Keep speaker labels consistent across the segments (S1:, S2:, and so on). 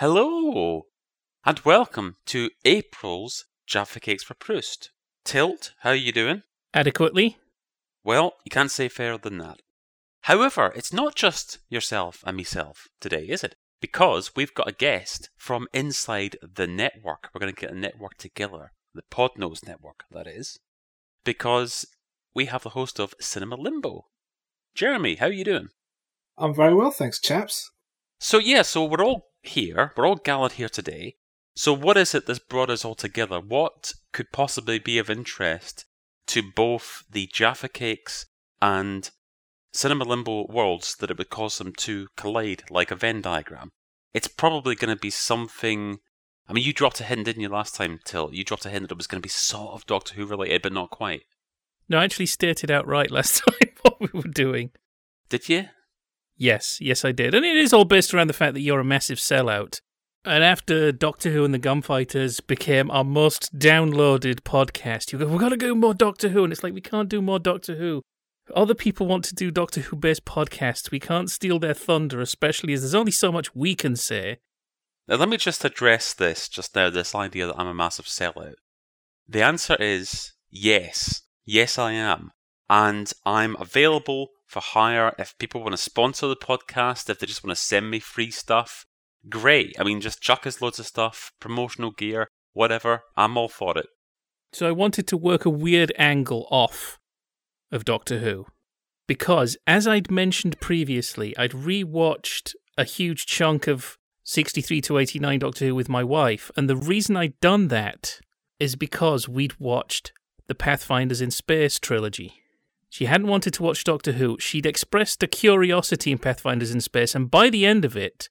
S1: Hello, and welcome to April's Jaffa Cakes for Proust. Tilt, how you doing?
S2: Adequately.
S1: Well, you can't say fairer than that. However, it's not just yourself and myself today, is it? Because we've got a guest from inside the network. We're going to get a network together, the Podnose network, that is. Because we have the host of Cinema Limbo. Jeremy, how are you doing?
S3: I'm very well, thanks, chaps.
S1: So yeah, so we're all here, we're all gathered here today. So what is it that's brought us all together? What could possibly be of interest to both the Jaffa Cakes and Cinema Limbo worlds that it would cause them to collide like a Venn diagram? It's probably going to be something. I mean, you dropped a hint, didn't you, last time, Till? You dropped a hint that it was going to be sort of Doctor Who related, but not quite.
S2: No, I actually stated outright last time what we were doing.
S1: Did you?
S2: Yes, yes, I did. And it is all based around the fact that you're a massive sellout. And after Doctor Who and the Gunfighters became our most downloaded podcast, you go, we've got to go more Doctor Who. And it's like, we can't do more Doctor Who. Other people want to do Doctor Who based podcasts. We can't steal their thunder, especially as there's only so much we can say.
S1: Now, let me just address this just now this idea that I'm a massive sellout. The answer is yes. Yes, I am. And I'm available for hire if people want to sponsor the podcast, if they just want to send me free stuff. Great. I mean, just chuck us loads of stuff, promotional gear, whatever. I'm all for it.
S2: So I wanted to work a weird angle off of Doctor Who. Because, as I'd mentioned previously, I'd rewatched a huge chunk of 63 to 89 Doctor Who with my wife, and the reason I'd done that is because we'd watched the Pathfinders in Space trilogy. She hadn't wanted to watch Doctor Who. She'd expressed a curiosity in Pathfinders in Space, and by the end of it,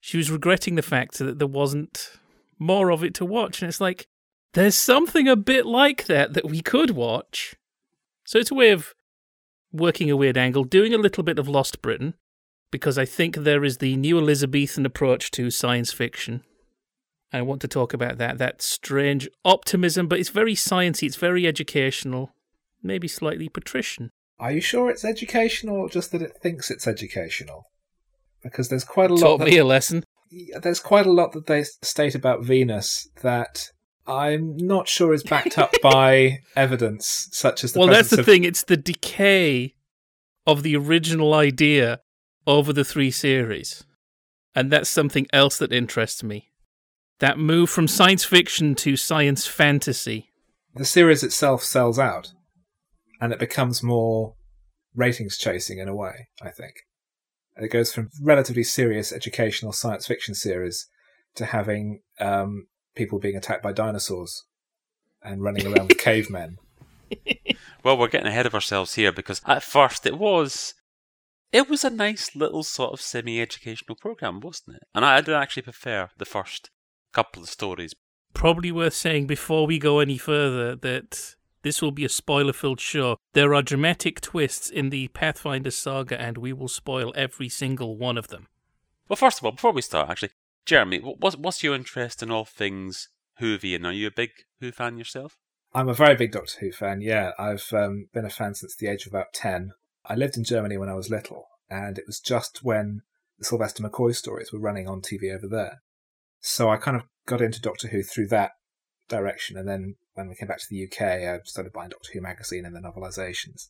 S2: she was regretting the fact that there wasn't more of it to watch. And it's like, there's something a bit like that that we could watch. So it's a way of working a weird angle, doing a little bit of Lost Britain, because I think there is the new Elizabethan approach to science fiction. I want to talk about that, that strange optimism, but it's very sciencey, it's very educational, maybe slightly patrician.
S3: Are you sure it's educational or just that it thinks it's educational? Because there's quite a lot
S2: Taught
S3: that,
S2: me a lesson.
S3: there's quite a lot that they state about Venus that I'm not sure is backed up by evidence such as the
S2: well, that's the
S3: of
S2: thing. It's the decay of the original idea over the three series. And that's something else that interests me. That move from science fiction to science fantasy.
S3: the series itself sells out and it becomes more ratings chasing in a way, I think. It goes from relatively serious educational science fiction series to having um, people being attacked by dinosaurs and running around with cavemen.
S1: Well, we're getting ahead of ourselves here because at first it was. It was a nice little sort of semi educational program, wasn't it? And I, I did actually prefer the first couple of stories.
S2: Probably worth saying before we go any further that this will be a spoiler filled show. There are dramatic twists in the Pathfinder saga, and we will spoil every single one of them.
S1: Well, first of all, before we start, actually, Jeremy, what's, what's your interest in all things Whovian? Are you a big Who fan yourself?
S3: I'm a very big Doctor Who fan, yeah. I've um, been a fan since the age of about 10. I lived in Germany when I was little, and it was just when the Sylvester McCoy stories were running on TV over there. So I kind of got into Doctor Who through that direction, and then when we came back to the UK, I started buying Doctor Who magazine and the novelizations.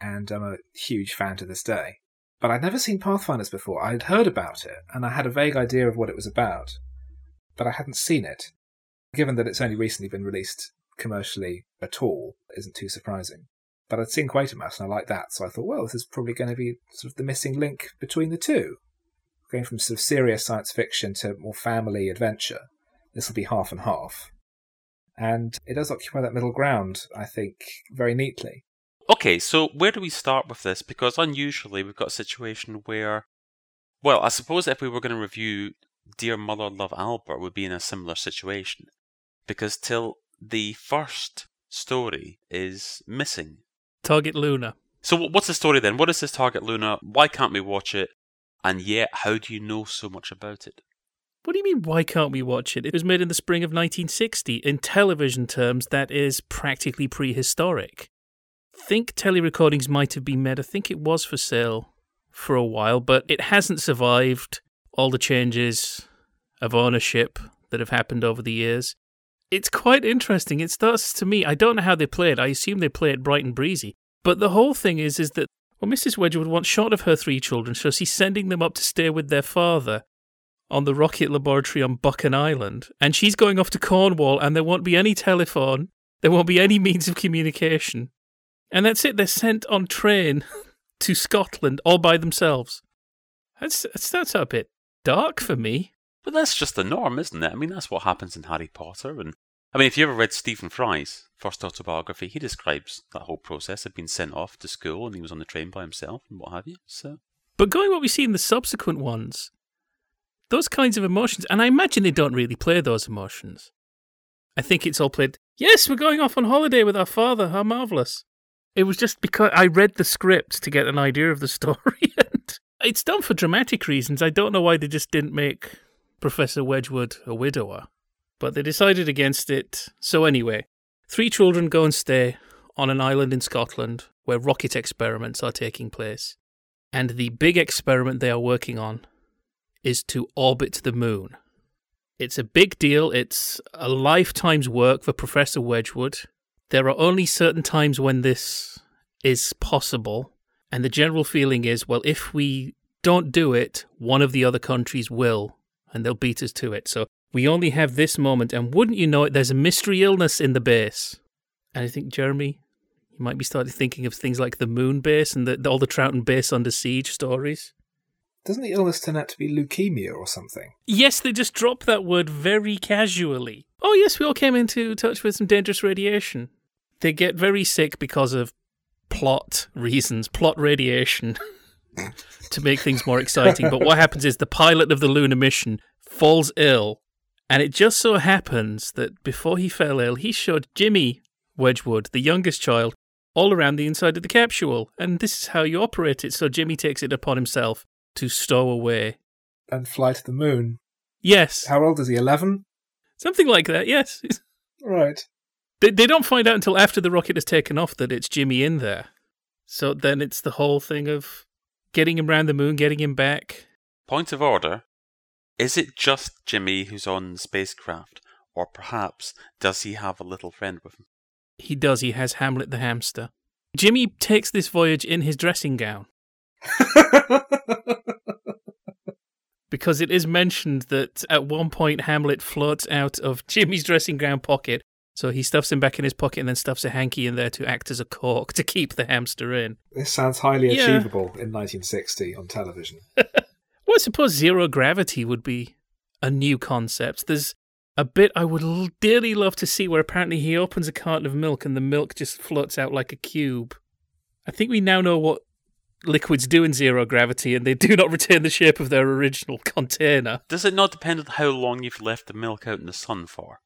S3: And I'm a huge fan to this day. But I'd never seen Pathfinders before. I'd heard about it, and I had a vague idea of what it was about, but I hadn't seen it. Given that it's only recently been released commercially at all, isn't too surprising. But I'd seen Quatermass, and I liked that, so I thought, well, this is probably going to be sort of the missing link between the two. Going from sort of serious science fiction to more family adventure. This will be half and half. And it does occupy that middle ground, I think, very neatly.
S1: Okay, so where do we start with this? Because unusually we've got a situation where, well, I suppose if we were going to review Dear Mother Love Albert, would be in a similar situation. Because till the first story is missing.
S2: Target Luna.
S1: So what's the story then? What is this Target Luna? Why can't we watch it? And yet, how do you know so much about it?
S2: What do you mean, why can't we watch it? It was made in the spring of 1960. In television terms, that is practically prehistoric. think telerecordings might have been made. I think it was for sale for a while, but it hasn't survived all the changes of ownership that have happened over the years. It's quite interesting. It starts to me. I don't know how they play it. I assume they play it bright and breezy. But the whole thing is, is that well, Mrs. Wedgwood wants shot of her three children, so she's sending them up to stay with their father on the rocket laboratory on Buchan Island, and she's going off to Cornwall, and there won't be any telephone, there won't be any means of communication, and that's it. They're sent on train to Scotland all by themselves. That's that's, that's a bit dark for me.
S1: But that's just the norm, isn't it? I mean, that's what happens in Harry Potter. And I mean, if you ever read Stephen Fry's first autobiography, he describes that whole process of being sent off to school and he was on the train by himself and what have you. So,
S2: but going what we see in the subsequent ones, those kinds of emotions, and I imagine they don't really play those emotions. I think it's all played. Yes, we're going off on holiday with our father. How marvelous! It was just because I read the script to get an idea of the story, and it's done for dramatic reasons. I don't know why they just didn't make Professor Wedgwood a widower, but they decided against it. So anyway, three children go and stay on an island in Scotland where rocket experiments are taking place, and the big experiment they are working on is to orbit the moon. It's a big deal. It's a lifetime's work for Professor Wedgwood. There are only certain times when this is possible. And the general feeling is well, if we don't do it, one of the other countries will, and they'll beat us to it. So we only have this moment. And wouldn't you know it, there's a mystery illness in the base. And I think, Jeremy, you might be starting thinking of things like the moon base and the, all the Troughton base under siege stories.
S3: Doesn't the illness turn out to be leukemia or something?
S2: Yes, they just drop that word very casually. Oh, yes, we all came into touch with some dangerous radiation. They get very sick because of plot reasons, plot radiation, to make things more exciting. But what happens is the pilot of the lunar mission falls ill, and it just so happens that before he fell ill, he showed Jimmy Wedgwood, the youngest child, all around the inside of the capsule. And this is how you operate it. So Jimmy takes it upon himself to stow away.
S3: And fly to the moon.
S2: Yes.
S3: How old is he? 11?
S2: Something like that, yes.
S3: Right.
S2: They, they don't find out until after the rocket has taken off that it's Jimmy in there. So then it's the whole thing of getting him around the moon, getting him back.
S1: Point of order. Is it just Jimmy who's on the spacecraft? Or perhaps does he have a little friend with him?
S2: He does. He has Hamlet the hamster. Jimmy takes this voyage in his dressing gown. because it is mentioned that at one point Hamlet floats out of Jimmy's dressing gown pocket. So he stuffs him back in his pocket and then stuffs a hanky in there to act as a cork to keep the hamster in.
S3: This sounds highly yeah. achievable in 1960 on television.
S2: well, I suppose zero gravity would be a new concept. There's a bit I would dearly love to see where apparently he opens a carton of milk and the milk just floats out like a cube. I think we now know what liquids do in zero gravity and they do not retain the shape of their original container.
S1: Does it not depend on how long you've left the milk out in the sun for?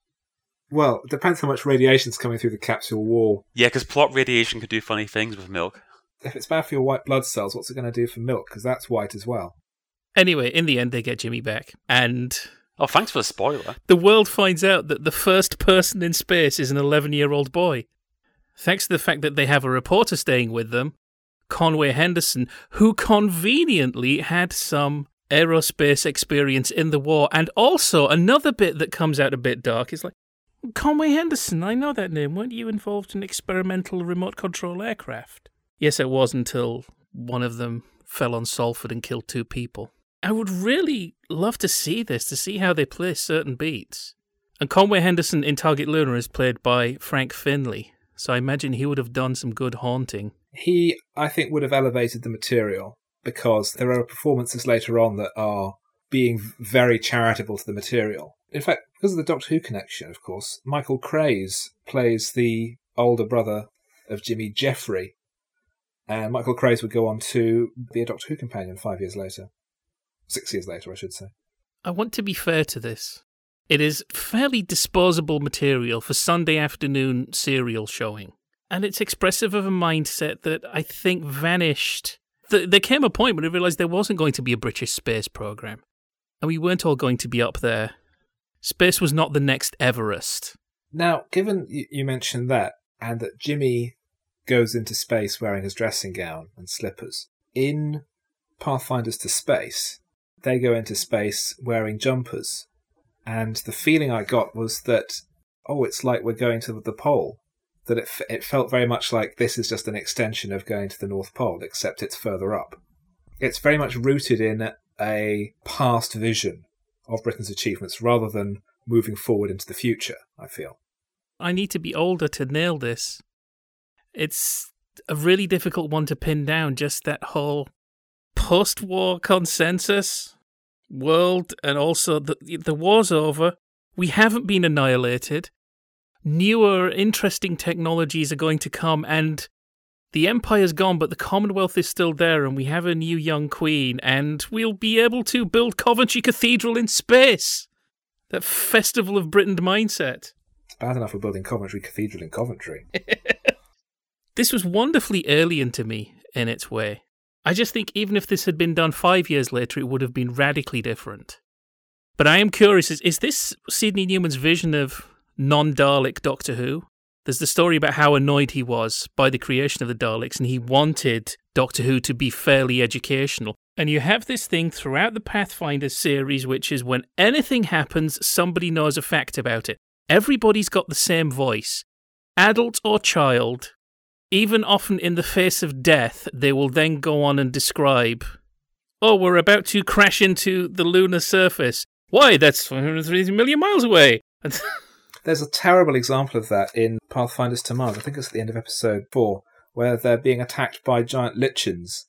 S3: Well, it depends how much radiation's coming through the capsule wall.
S1: Yeah, because plot radiation can do funny things with milk.
S3: If it's bad for your white blood cells, what's it going to do for milk? Because that's white as well.
S2: Anyway, in the end, they get Jimmy back. And.
S1: Oh, thanks for the spoiler.
S2: The world finds out that the first person in space is an 11 year old boy. Thanks to the fact that they have a reporter staying with them Conway Henderson, who conveniently had some aerospace experience in the war. And also, another bit that comes out a bit dark is like, Conway Henderson, I know that name. Weren't you involved in experimental remote control aircraft? Yes, it was until one of them fell on Salford and killed two people. I would really love to see this, to see how they play certain beats. And Conway Henderson in Target Luna is played by Frank Finlay, so I imagine he would have done some good haunting.
S3: He, I think, would have elevated the material because there are performances later on that are being very charitable to the material. In fact, because of the Doctor Who connection, of course, Michael Craze plays the older brother of Jimmy Geoffrey, and Michael Craze would go on to be a Doctor Who companion five years later. Six years later, I should say.
S2: I want to be fair to this. It is fairly disposable material for Sunday afternoon serial showing and it's expressive of a mindset that I think vanished. there came a point when I realized there wasn't going to be a British space program, and we weren't all going to be up there. Space was not the next Everest.
S3: Now, given you mentioned that, and that Jimmy goes into space wearing his dressing gown and slippers, in Pathfinders to Space, they go into space wearing jumpers And the feeling I got was that, oh, it's like we're going to the pole. That it, it felt very much like this is just an extension of going to the North Pole, except it's further up. It's very much rooted in a past vision of Britain's achievements rather than moving forward into the future, I feel.
S2: I need to be older to nail this. It's a really difficult one to pin down, just that whole post war consensus world, and also the, the war's over. We haven't been annihilated. Newer, interesting technologies are going to come, and the Empire's gone, but the Commonwealth is still there, and we have a new young queen, and we'll be able to build Coventry Cathedral in space. That Festival of Britain mindset.
S3: It's bad enough we're building Coventry Cathedral in Coventry.
S2: this was wonderfully alien to me in its way. I just think even if this had been done five years later, it would have been radically different. But I am curious is, is this Sidney Newman's vision of non Dalek Doctor Who? There's the story about how annoyed he was by the creation of the Daleks, and he wanted Doctor Who to be fairly educational. And you have this thing throughout the Pathfinder series, which is when anything happens, somebody knows a fact about it. Everybody's got the same voice, adult or child. Even often in the face of death, they will then go on and describe, Oh, we're about to crash into the lunar surface. Why, that's 130 million miles away.
S3: There's a terrible example of that in Pathfinders to Mars. I think it's at the end of episode four, where they're being attacked by giant lichens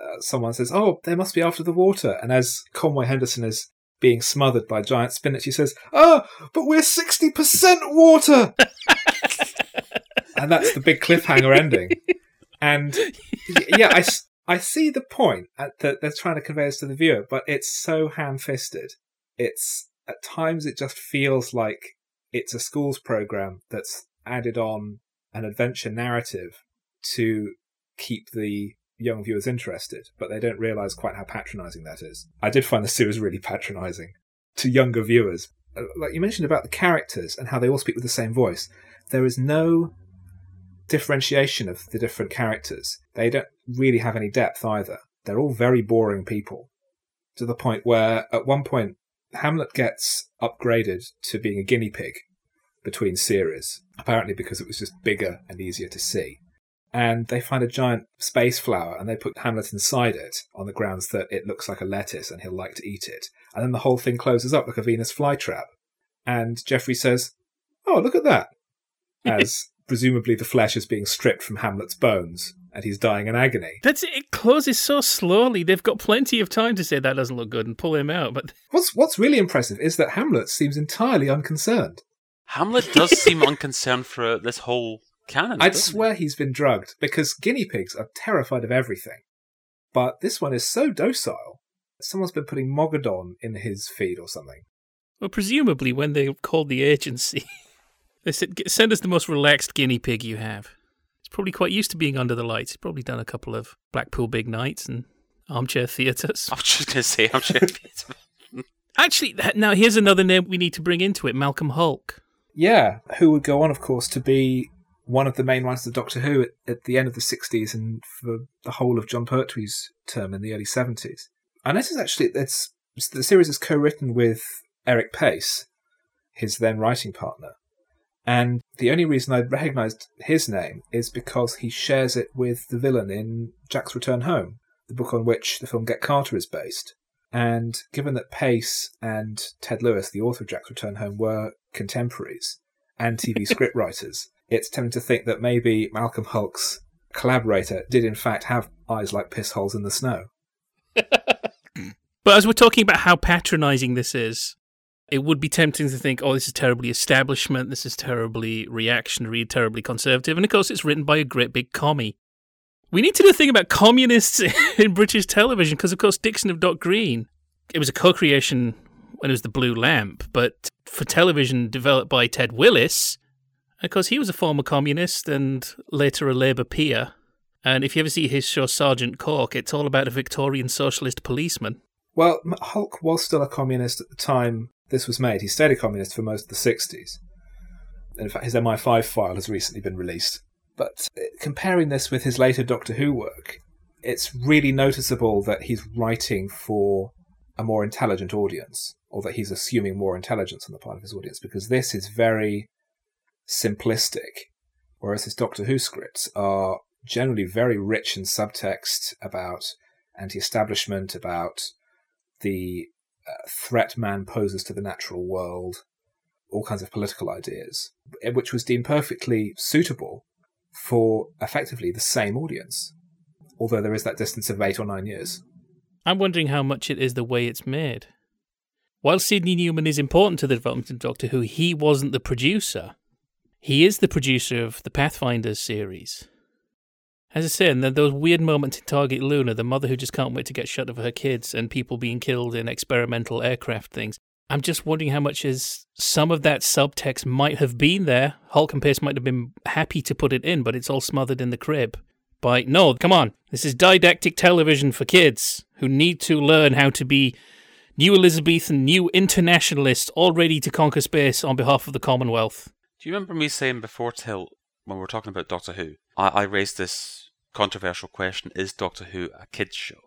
S3: uh, someone says, "Oh, they must be after the water," and as Conway Henderson is being smothered by giant spinach, he says, "Oh, but we're sixty percent water," and that's the big cliffhanger ending. And yeah, I, I see the point that they're trying to convey this to the viewer, but it's so ham-fisted. It's at times it just feels like it's a school's program that's added on an adventure narrative to keep the young viewers interested, but they don't realize quite how patronizing that is. I did find the series really patronizing to younger viewers. Uh, like you mentioned about the characters and how they all speak with the same voice, there is no differentiation of the different characters. They don't really have any depth either. They're all very boring people to the point where at one point Hamlet gets upgraded to being a guinea pig between series, apparently because it was just bigger and easier to see and they find a giant space flower and they put Hamlet inside it on the grounds that it looks like a lettuce and he'll like to eat it. And then the whole thing closes up like a Venus flytrap. And Geoffrey says, Oh, look at that. As presumably the flesh is being stripped from Hamlet's bones and he's dying in agony.
S2: That's it. It closes so slowly. They've got plenty of time to say that doesn't look good and pull him out. But
S3: what's what's really impressive is that Hamlet seems entirely unconcerned.
S1: Hamlet does seem unconcerned for uh, this whole canon.
S3: I'd swear he's been drugged because guinea pigs are terrified of everything. But this one is so docile. Someone's been putting Mogadon in his feed or something.
S2: Well, presumably when they called the agency, they said, send us the most relaxed guinea pig you have. It's probably quite used to being under the lights. He's probably done a couple of Blackpool Big Nights and armchair theatres.
S1: I was just going to say armchair theatre.
S2: Actually, now here's another name we need to bring into it Malcolm Hulke.
S3: Yeah, who would go on, of course, to be one of the main writers of Doctor Who at, at, the end of the 60s and for the whole of Jon Pertwee's term in the early 70s. And this is actually, it's, the series is co written with Eric Paice, his then writing partner. And the only reason I recognised his name is because he shares it with the villain in Jack's Return Home, the book on which the film Get Carter is based. And given that Paice and Ted Lewis, the author of Jack's Return Home, were contemporaries and TV scriptwriters, it's tempting to think that maybe Malcolm Hulke's collaborator did in fact have eyes like piss holes in the snow.
S2: but as we're talking about how patronizing this is, it would be tempting to think, oh, this is terribly establishment, this is terribly reactionary, terribly conservative. And of course, it's written by a great big commie. We need to do a thing about communists in British television because, of course, Dixon of Dock Green, it was a co creation when it was the Blue Lamp, but for television developed by Ted Willis, because he was a former communist and later a Labour peer. And if you ever see his show Sergeant Cork, it's all about a Victorian socialist policeman.
S3: Well, Hulke was still a communist at the time this was made. He stayed a communist for most of the 60s. in fact, his MI5 file has recently been released. But uh, comparing this with his later Doctor Who work, it's really noticeable that he's writing for a more intelligent audience. or that he's assuming more intelligence on the part of his audience, because this is very simplistic, whereas his Doctor Who scripts are generally very rich in subtext about anti-establishment, about the threat man poses to the natural world, all kinds of political ideas, eh, which was deemed perfectly suitable for effectively the same audience, although there is that distance of eight or nine years.
S2: I'm wondering how much it is the way it's made. While Sidney Newman is important to the development of Doctor Who, he wasn't the producer. He is the producer of the Pathfinders series. As I say, and then those weird moments in Target Luna, the mother who just can't wait to get shut of her kids and people being killed in experimental aircraft things. I'm just wondering how much is some of that subtext might have been there. Hulke and Paice might have been happy to put it in, but it's all smothered in the crib. By no, come on, this is didactic television for kids who need to learn how to be new Elizabethan, new internationalists, all ready to conquer space on behalf of the Commonwealth.
S1: Do you remember me saying before, Till, when we were talking about Doctor Who, I, I raised this controversial question: Is Doctor Who a kids show?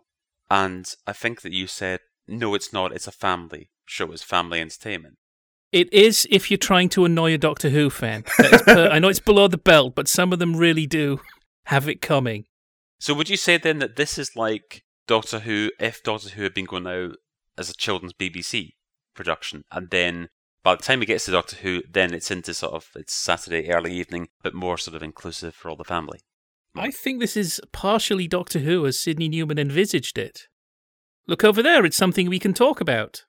S1: And I think that you said no, it's not. It's a family show. It's family entertainment.
S2: It is if you're trying to annoy a Doctor Who fan. per- I know it's below the belt, but some of them really do have it coming.
S1: So would you say then that this is like Doctor Who if Doctor Who had been going out as a children's BBC production, and then by the time it gets to Doctor Who, then it's into sort of it's Saturday early evening, but more sort of inclusive for all the family.
S2: I think this is partially Doctor Who as Sidney Newman envisaged it. Look over there, it's something we can talk about.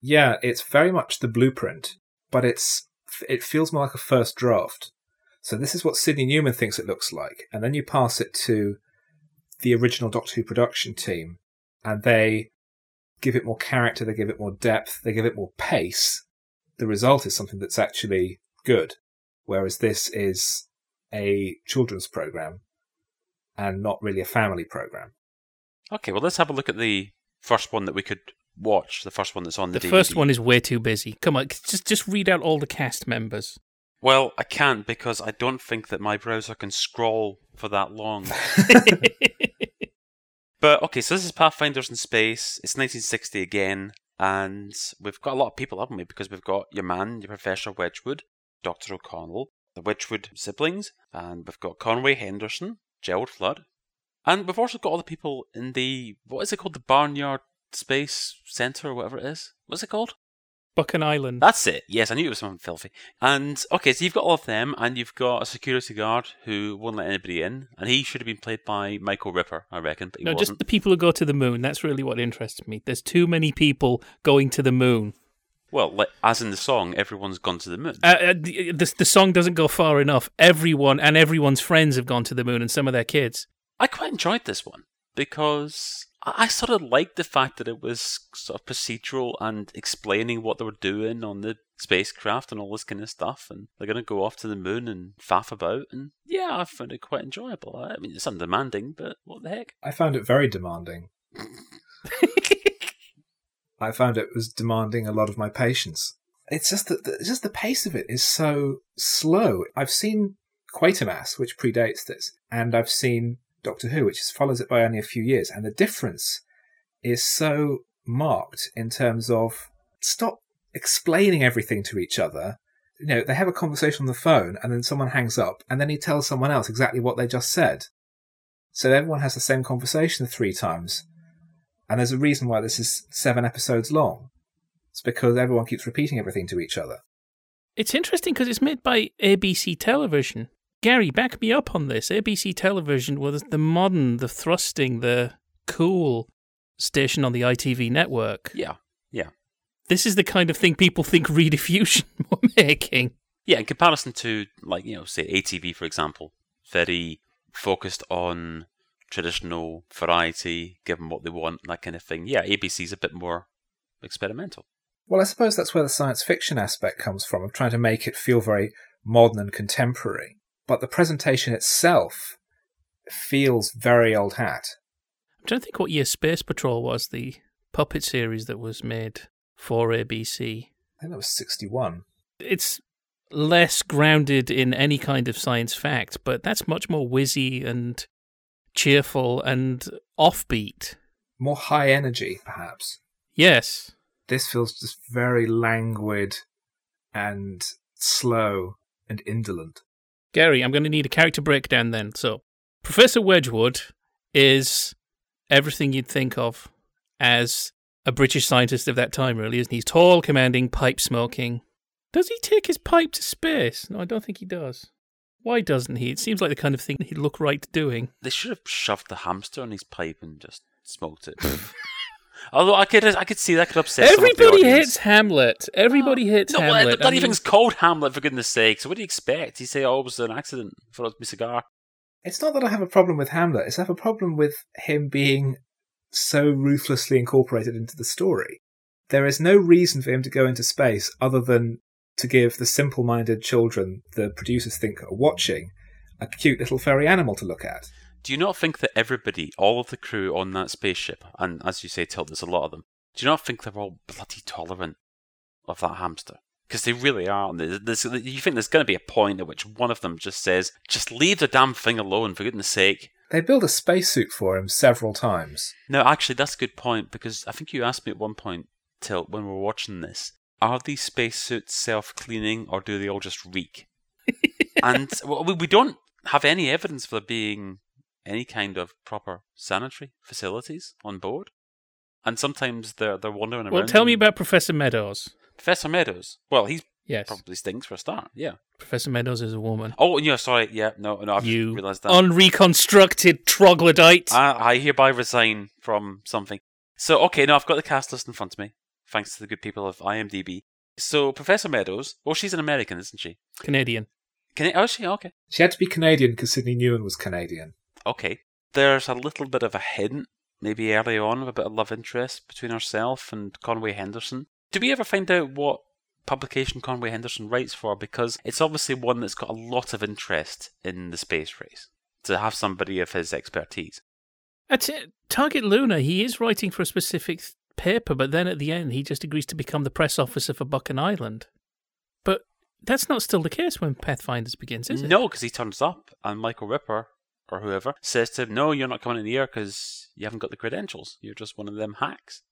S3: Yeah, it's very much the blueprint, but it's it feels more like a first draft. So this is what Sidney Newman thinks it looks like, and then you pass it to the original Doctor Who production team, and they give it more character, they give it more depth, they give it more pace. The result is something that's actually good, whereas this is a children's program and not really a family program.
S1: Okay, well let's have a look at the first one that we could watch. The first one that's on the,
S2: The
S1: DVD.
S2: first one is way too busy. Come on, just just read out all the cast members.
S1: Well, I can't because I don't think that my browser can scroll for that long. But okay, so this is Pathfinders in Space. It's 1960 again, and we've got a lot of people, haven't we? Because we've got your man, your Professor Wedgwood, Dr. O'Connell, the Wedgwood siblings, and we've got Conway Henderson, Gerald Flood, and we've also got all the people in the what is it called, the Barnyard Space Center or whatever it is. What's it called?
S2: Buchan Island.
S1: That's it. Yes, I knew it was something filthy. And okay, so you've got all of them, and you've got a security guard who won't let anybody in, and he should have been played by Michael Ripper, I reckon, but
S2: no,
S1: wasn't.
S2: just the people who go to the moon. That's really what interests me. There's too many people going to the moon.
S1: Well, like, as in the song, everyone's gone to the moon.
S2: Uh, uh, the, the the song doesn't go far enough. Everyone and everyone's friends have gone to the moon, and some of their kids.
S1: I quite enjoyed this one because I, sort of liked the fact that it was sort of procedural and explaining what they were doing on the spacecraft and all this kind of stuff, and they're going to go off to the moon and faff about, and yeah, I found it quite enjoyable. I mean, it's undemanding, but what the heck?
S3: I found it very demanding. I found it was demanding a lot of my patience. It's just that the, just the pace of it is so slow. I've seen Quatermass, which predates this, and I've seen Doctor Who, which follows it by only a few years, and the difference is so marked in terms of stop explaining everything to each other. You know, they have a conversation on the phone, and then someone hangs up, and then he tells someone else exactly what they just said. So everyone has the same conversation three times. And there's a reason why this is seven episodes long. It's because everyone keeps repeating everything to each other.
S2: It's interesting because it's made by ABC Television. Gary, back me up on this. ABC Television was the modern, the thrusting, the cool station on the ITV network.
S1: Yeah, yeah.
S2: This is the kind of thing people think Rediffusion were making.
S1: Yeah, in comparison to, like, you know, say ATV, for example, very focused on traditional variety, given what they want, that kind of thing. Yeah, ABC's a bit more experimental.
S3: Well, I suppose that's where the science fiction aspect comes from, of trying to make it feel very modern and contemporary. But the presentation itself feels very old hat.
S2: I'm trying to think what year Space Patrol was, the puppet series that was made for ABC.
S3: I think that was 61.
S2: It's less grounded in any kind of science fact, but that's much more whizzy and cheerful and offbeat.
S3: More high energy, perhaps.
S2: Yes.
S3: This feels just very languid and slow and indolent.
S2: Gary, I'm going to need a character breakdown then. So, Professor Wedgwood is everything you'd think of as a British scientist of that time, really, isn't he? He's tall, commanding, pipe smoking. Does he take his pipe to space? No, I don't think he does. Why doesn't he? It seems like the kind of thing he'd look right doing.
S1: They should have shoved the hamster on his pipe and just smoked it. Although I could, I could see that could upset. some of the
S2: Everybody
S1: audience.
S2: hates Hamlet. Everybody hates
S1: No,
S2: Hamlet.
S1: the bloody
S2: I mean-
S1: thing's called Hamlet for goodness sake. So what do you expect? You say, "Oh, it was an accident for my cigar."
S3: It's not that I have a problem with Hamlet, it's I have a problem with him being so ruthlessly incorporated into the story. There is no reason for him to go into space other than to give the simple minded children the producers think are watching a cute little furry animal to look at.
S1: Do you not think that everybody, all of the crew on that spaceship, and as you say, Tilt, there's a lot of them. Do you not think they're all bloody tolerant of that hamster? Because they really are. There's- you think there's going to be a point at which one of them just says, "Just leave the damn thing alone, for goodness sake."
S3: They build a spacesuit for him several times.
S1: No, actually, that's a good point because I think you asked me at one point, Tilt, when we were watching this, are these spacesuits self-cleaning or do they all just reek? and well, we we don't have any evidence for there being any kind of proper sanitary facilities on board. And sometimes they're they're wandering around.
S2: Well, tell me about Professor Meadows.
S1: Professor Meadows. Well, he's
S2: Yes,
S1: probably stinks for a start. Yeah.
S2: Professor Meadows is a woman.
S1: Oh, yeah. Sorry. Yeah. No. No. I've
S2: you
S1: realised that.
S2: unreconstructed troglodyte.
S1: I, I hereby resign from something. So, okay, now I've got the cast list in front of me, thanks to the good people of IMDb. So, Professor Meadows, well, she's an American, isn't she?
S2: Canadian.
S1: Can oh, is she? Okay.
S3: She had to be Canadian because Sidney Newman was Canadian.
S1: Okay. There's a little bit of a hint, maybe early on, of a bit of love interest between herself and Conway Henderson. Do we ever find out what publication Conway Henderson writes for? Because it's obviously one that's got a lot of interest in the space race, to have somebody of his expertise.
S2: At uh, Target Luna, he is writing for a specific th- paper, but then at the end, he just agrees to become the press officer for Buchan Island. But that's not still the case when Pathfinders begins, is it?
S1: No, because he turns up and Michael Ripper or whoever says to him, "No, you're not coming in here because you haven't got the credentials. You're just one of them hacks."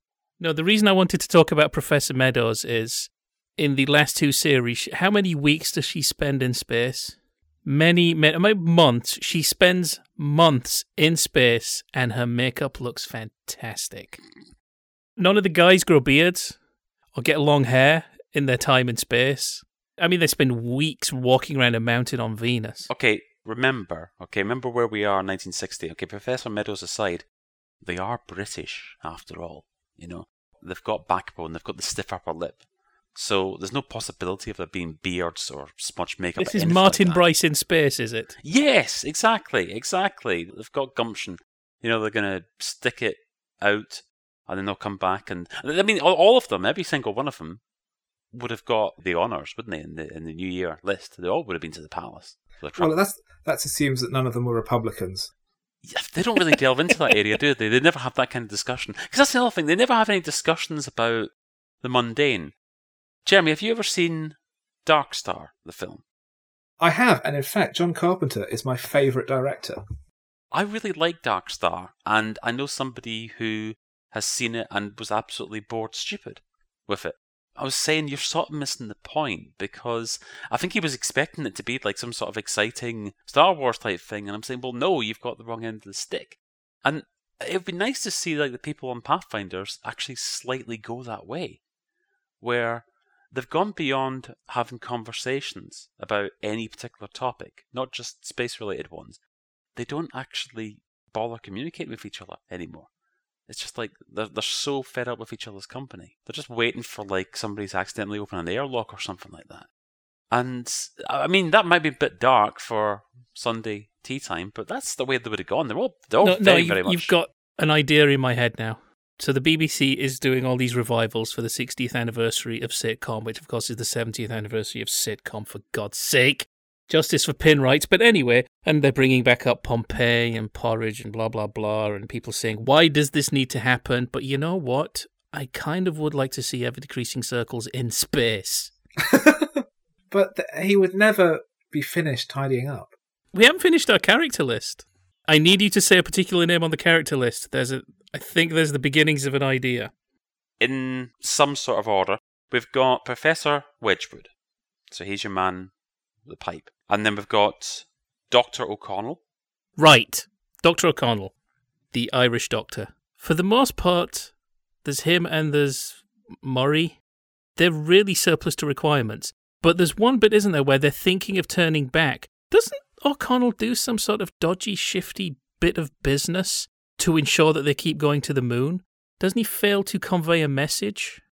S2: No, the reason I wanted to talk about Professor Meadows is in the last two series, how many weeks does she spend in space? Many, many, many months. She spends months in space and her makeup looks fantastic. None of the guys grow beards or get long hair in their time in space. I mean, they spend weeks walking around a mountain on Venus.
S1: Okay, remember. Okay, remember where we are in 1960. Okay, Professor Meadows aside, they are British after all. You know, they've got backbone. They've got the stiff upper lip. So there's no possibility of there being beards or smudged makeup.
S2: This is Martin
S1: like.
S2: Bryce in space, is it?
S1: Yes, exactly, exactly. They've got gumption. You know, they're going to stick it out and then they'll come back. And I mean, all, all of them, every single one of them, would have got the honours, wouldn't they, in the in the New Year list? They all would have been to the palace. The.
S3: Well, that's that assumes that none of them were Republicans.
S1: Yeah, they don't really delve into that area, do they? They never have that kind of discussion. Because that's the other thing. They never have any discussions about the mundane. Jeremy, have you ever seen Dark Star, the film?
S3: I have, and in fact, John Carpenter is my favourite director.
S1: I really like Dark Star, and I know somebody who has seen it and was absolutely bored stupid with it. I was saying you're sort of missing the point because I think he was expecting it to be like some sort of exciting Star Wars type thing, and I'm saying, well, no, you've got the wrong end of the stick. And it would be nice to see like the people on Pathfinders actually slightly go that way, where they've gone beyond having conversations about any particular topic, not just space related ones. They don't actually bother communicating with each other anymore. It's just like they're, they're so fed up with each other's company. They're just waiting for like somebody's accidentally open an airlock or something like that. And I mean that might be a bit dark for Sunday tea time, but that's the way they would have gone. They're all they're all
S2: no,
S1: very
S2: no, you've,
S1: much.
S2: you've got an idea in my head now. So the BBC is doing all these revivals for the 60th anniversary of sitcom, which of course is the 70th anniversary of sitcom. For God's sake, justice for Pinwright's. But anyway, and they're bringing back up Pompeii and Porridge and blah blah blah, and people saying, "Why does this need to happen?" But you know what? I kind of would like to see ever decreasing circles in space.
S3: but th- he would never be finished tidying up.
S2: We haven't finished our character list. I need you to say a particular name on the character list. There's a I think there's the beginnings of an idea.
S1: in some sort of order, we've got Professor Wedgwood. So he's your man the pipe. And then we've got Dr. O'Connell.
S2: Right. Dr. O'Connell, the Irish doctor. For the most part, there's him and there's Murray. They're really surplus to requirements. But there's one bit, isn't there, where they're thinking of turning back. Doesn't O'Connell do some sort of dodgy, shifty bit of business to ensure that they keep going to the moon? Doesn't he fail to convey a message?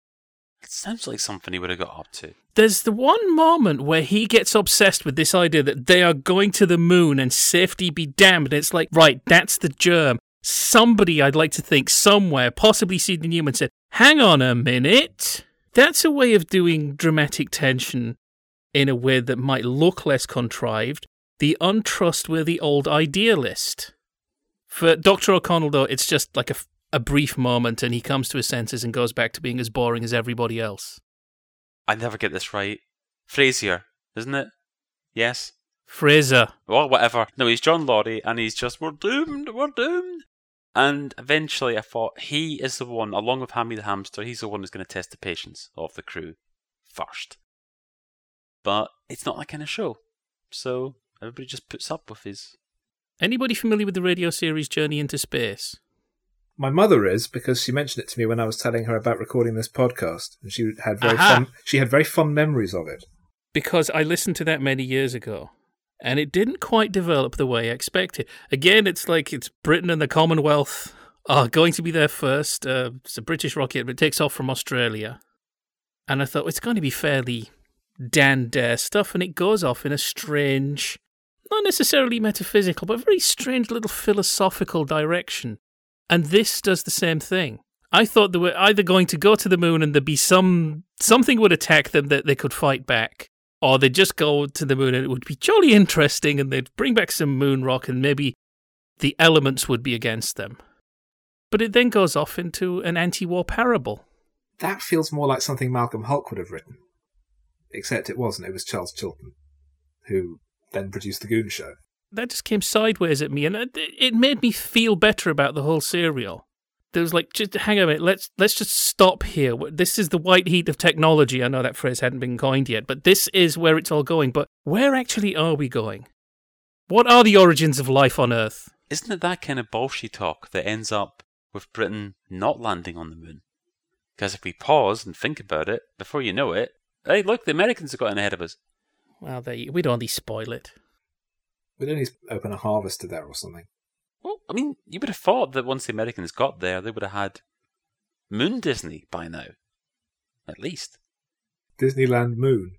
S1: It sounds like something he would have got up to.
S2: There's the one moment where he gets obsessed with this idea that they are going to the moon and safety be damned. It's like, right, that's the germ. Somebody, I'd like to think, somewhere, possibly Sidney Newman, said, hang on a minute. That's a way of doing dramatic tension in a way that might look less contrived. The untrustworthy old idealist. For Dr. O'Connell, though, it's just like a, a brief moment and he comes to his senses and goes back to being as boring as everybody else.
S1: I never get this right. Frasier, isn't it? Yes?
S2: Frazer.
S1: Well, whatever. No, he's John Laurie, and he's just, we're doomed, we're doomed. And eventually I thought he is the one, along with Hammy the hamster, he's the one who's going to test the patience of the crew first. But it's not that kind of show. So everybody just puts up with his.
S2: Anybody familiar with the radio series Journey into Space?
S3: My mother is because she mentioned it to me when I was telling her about recording this podcast, and she had very
S2: Aha.
S3: fond she had very fond memories of it.
S2: Because I listened to that many years ago. And it didn't quite develop the way I expected. Again, it's like it's Britain and the Commonwealth are going to be there first. Uh, it's a British rocket, but it takes off from Australia. And I thought it's going to be fairly Dan Dare stuff, and it goes off in a strange, not necessarily metaphysical, but very strange little philosophical direction. And this does the same thing. I thought they were either going to go to the moon and there'd be some something would attack them that they could fight back, or they'd just go to the moon and it would be jolly interesting and they'd bring back some moon rock and maybe the elements would be against them. But it then goes off into an anti-war parable.
S3: That feels more like something Malcolm Hulke would have written. Except it wasn't, it was Charles Chilton, who then produced The Goon Show.
S2: That just came sideways at me, and it, it made me feel better about the whole serial. There was like, just hang on a minute, let's let's just stop here. This is the white heat of technology. I know that phrase hadn't been coined yet, but this is where it's all going. But where actually are we going? What are the origins of life on Earth?
S1: Isn't it that kind of bullshit talk that ends up with Britain not landing on the moon? Because if we pause and think about it, before you know it, hey, look, the Americans have gotten ahead of us.
S2: Well, they, we'd only spoil it.
S3: We'd only open a harvester there or something.
S1: Well, I mean, you would have thought that once the Americans got there, they would have had Moon Disney by now. At least.
S3: Disneyland Moon.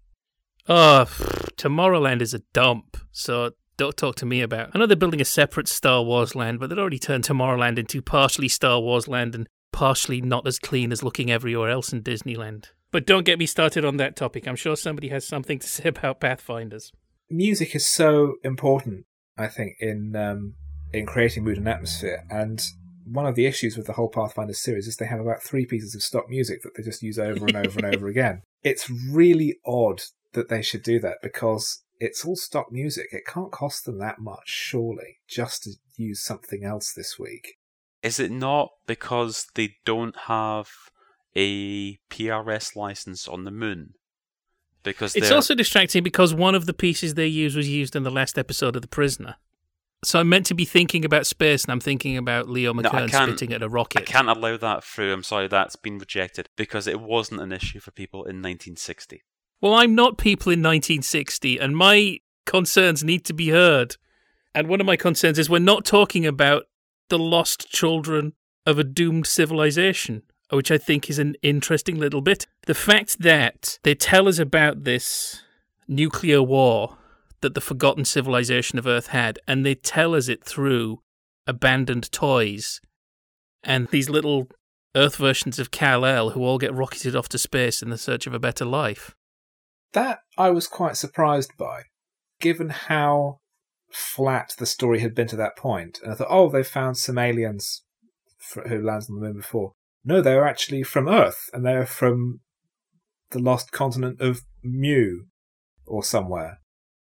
S2: Oh, pff, Tomorrowland is a dump, so don't talk to me about. I know they're building a separate Star Wars land, but they'd already turned Tomorrowland into partially Star Wars land and partially not as clean as looking everywhere else in Disneyland. But don't get me started on that topic. I'm sure somebody has something to say about Pathfinders.
S3: Music is so important, I think, in um, in creating mood and atmosphere. And one of the issues with the whole Pathfinder series is they have about three pieces of stock music that they just use over and over and over again. It's really odd that they should do that because it's all stock music. It can't cost them that much, surely, just to use something else this week.
S1: Is it not because they don't have a PRS license on the moon? Because
S2: It's
S1: they're-
S2: also distracting because one of the pieces they used was used in the last episode of The Prisoner. So I'm meant to be thinking about space and I'm thinking about Leo
S1: No,
S2: McKern
S1: can't-
S2: spitting at a rocket.
S1: I can't allow that through. I'm sorry, that's been rejected because it wasn't an issue for people in 1960.
S2: Well, I'm not people in 1960, and my concerns need to be heard. And one of my concerns is we're not talking about the lost children of a doomed civilization, which I think is an interesting little bit. The fact that they tell us about this nuclear war that the forgotten civilization of Earth had, and they tell us it through abandoned toys and these little Earth versions of Kal-El who all get rocketed off to space in the search of a better life.
S3: That I was quite surprised by, given how flat the story had been to that point. And I thought, oh, they've found some aliens who landed on the moon before. No, they're actually from Earth, and they're from the lost continent of Mu or somewhere.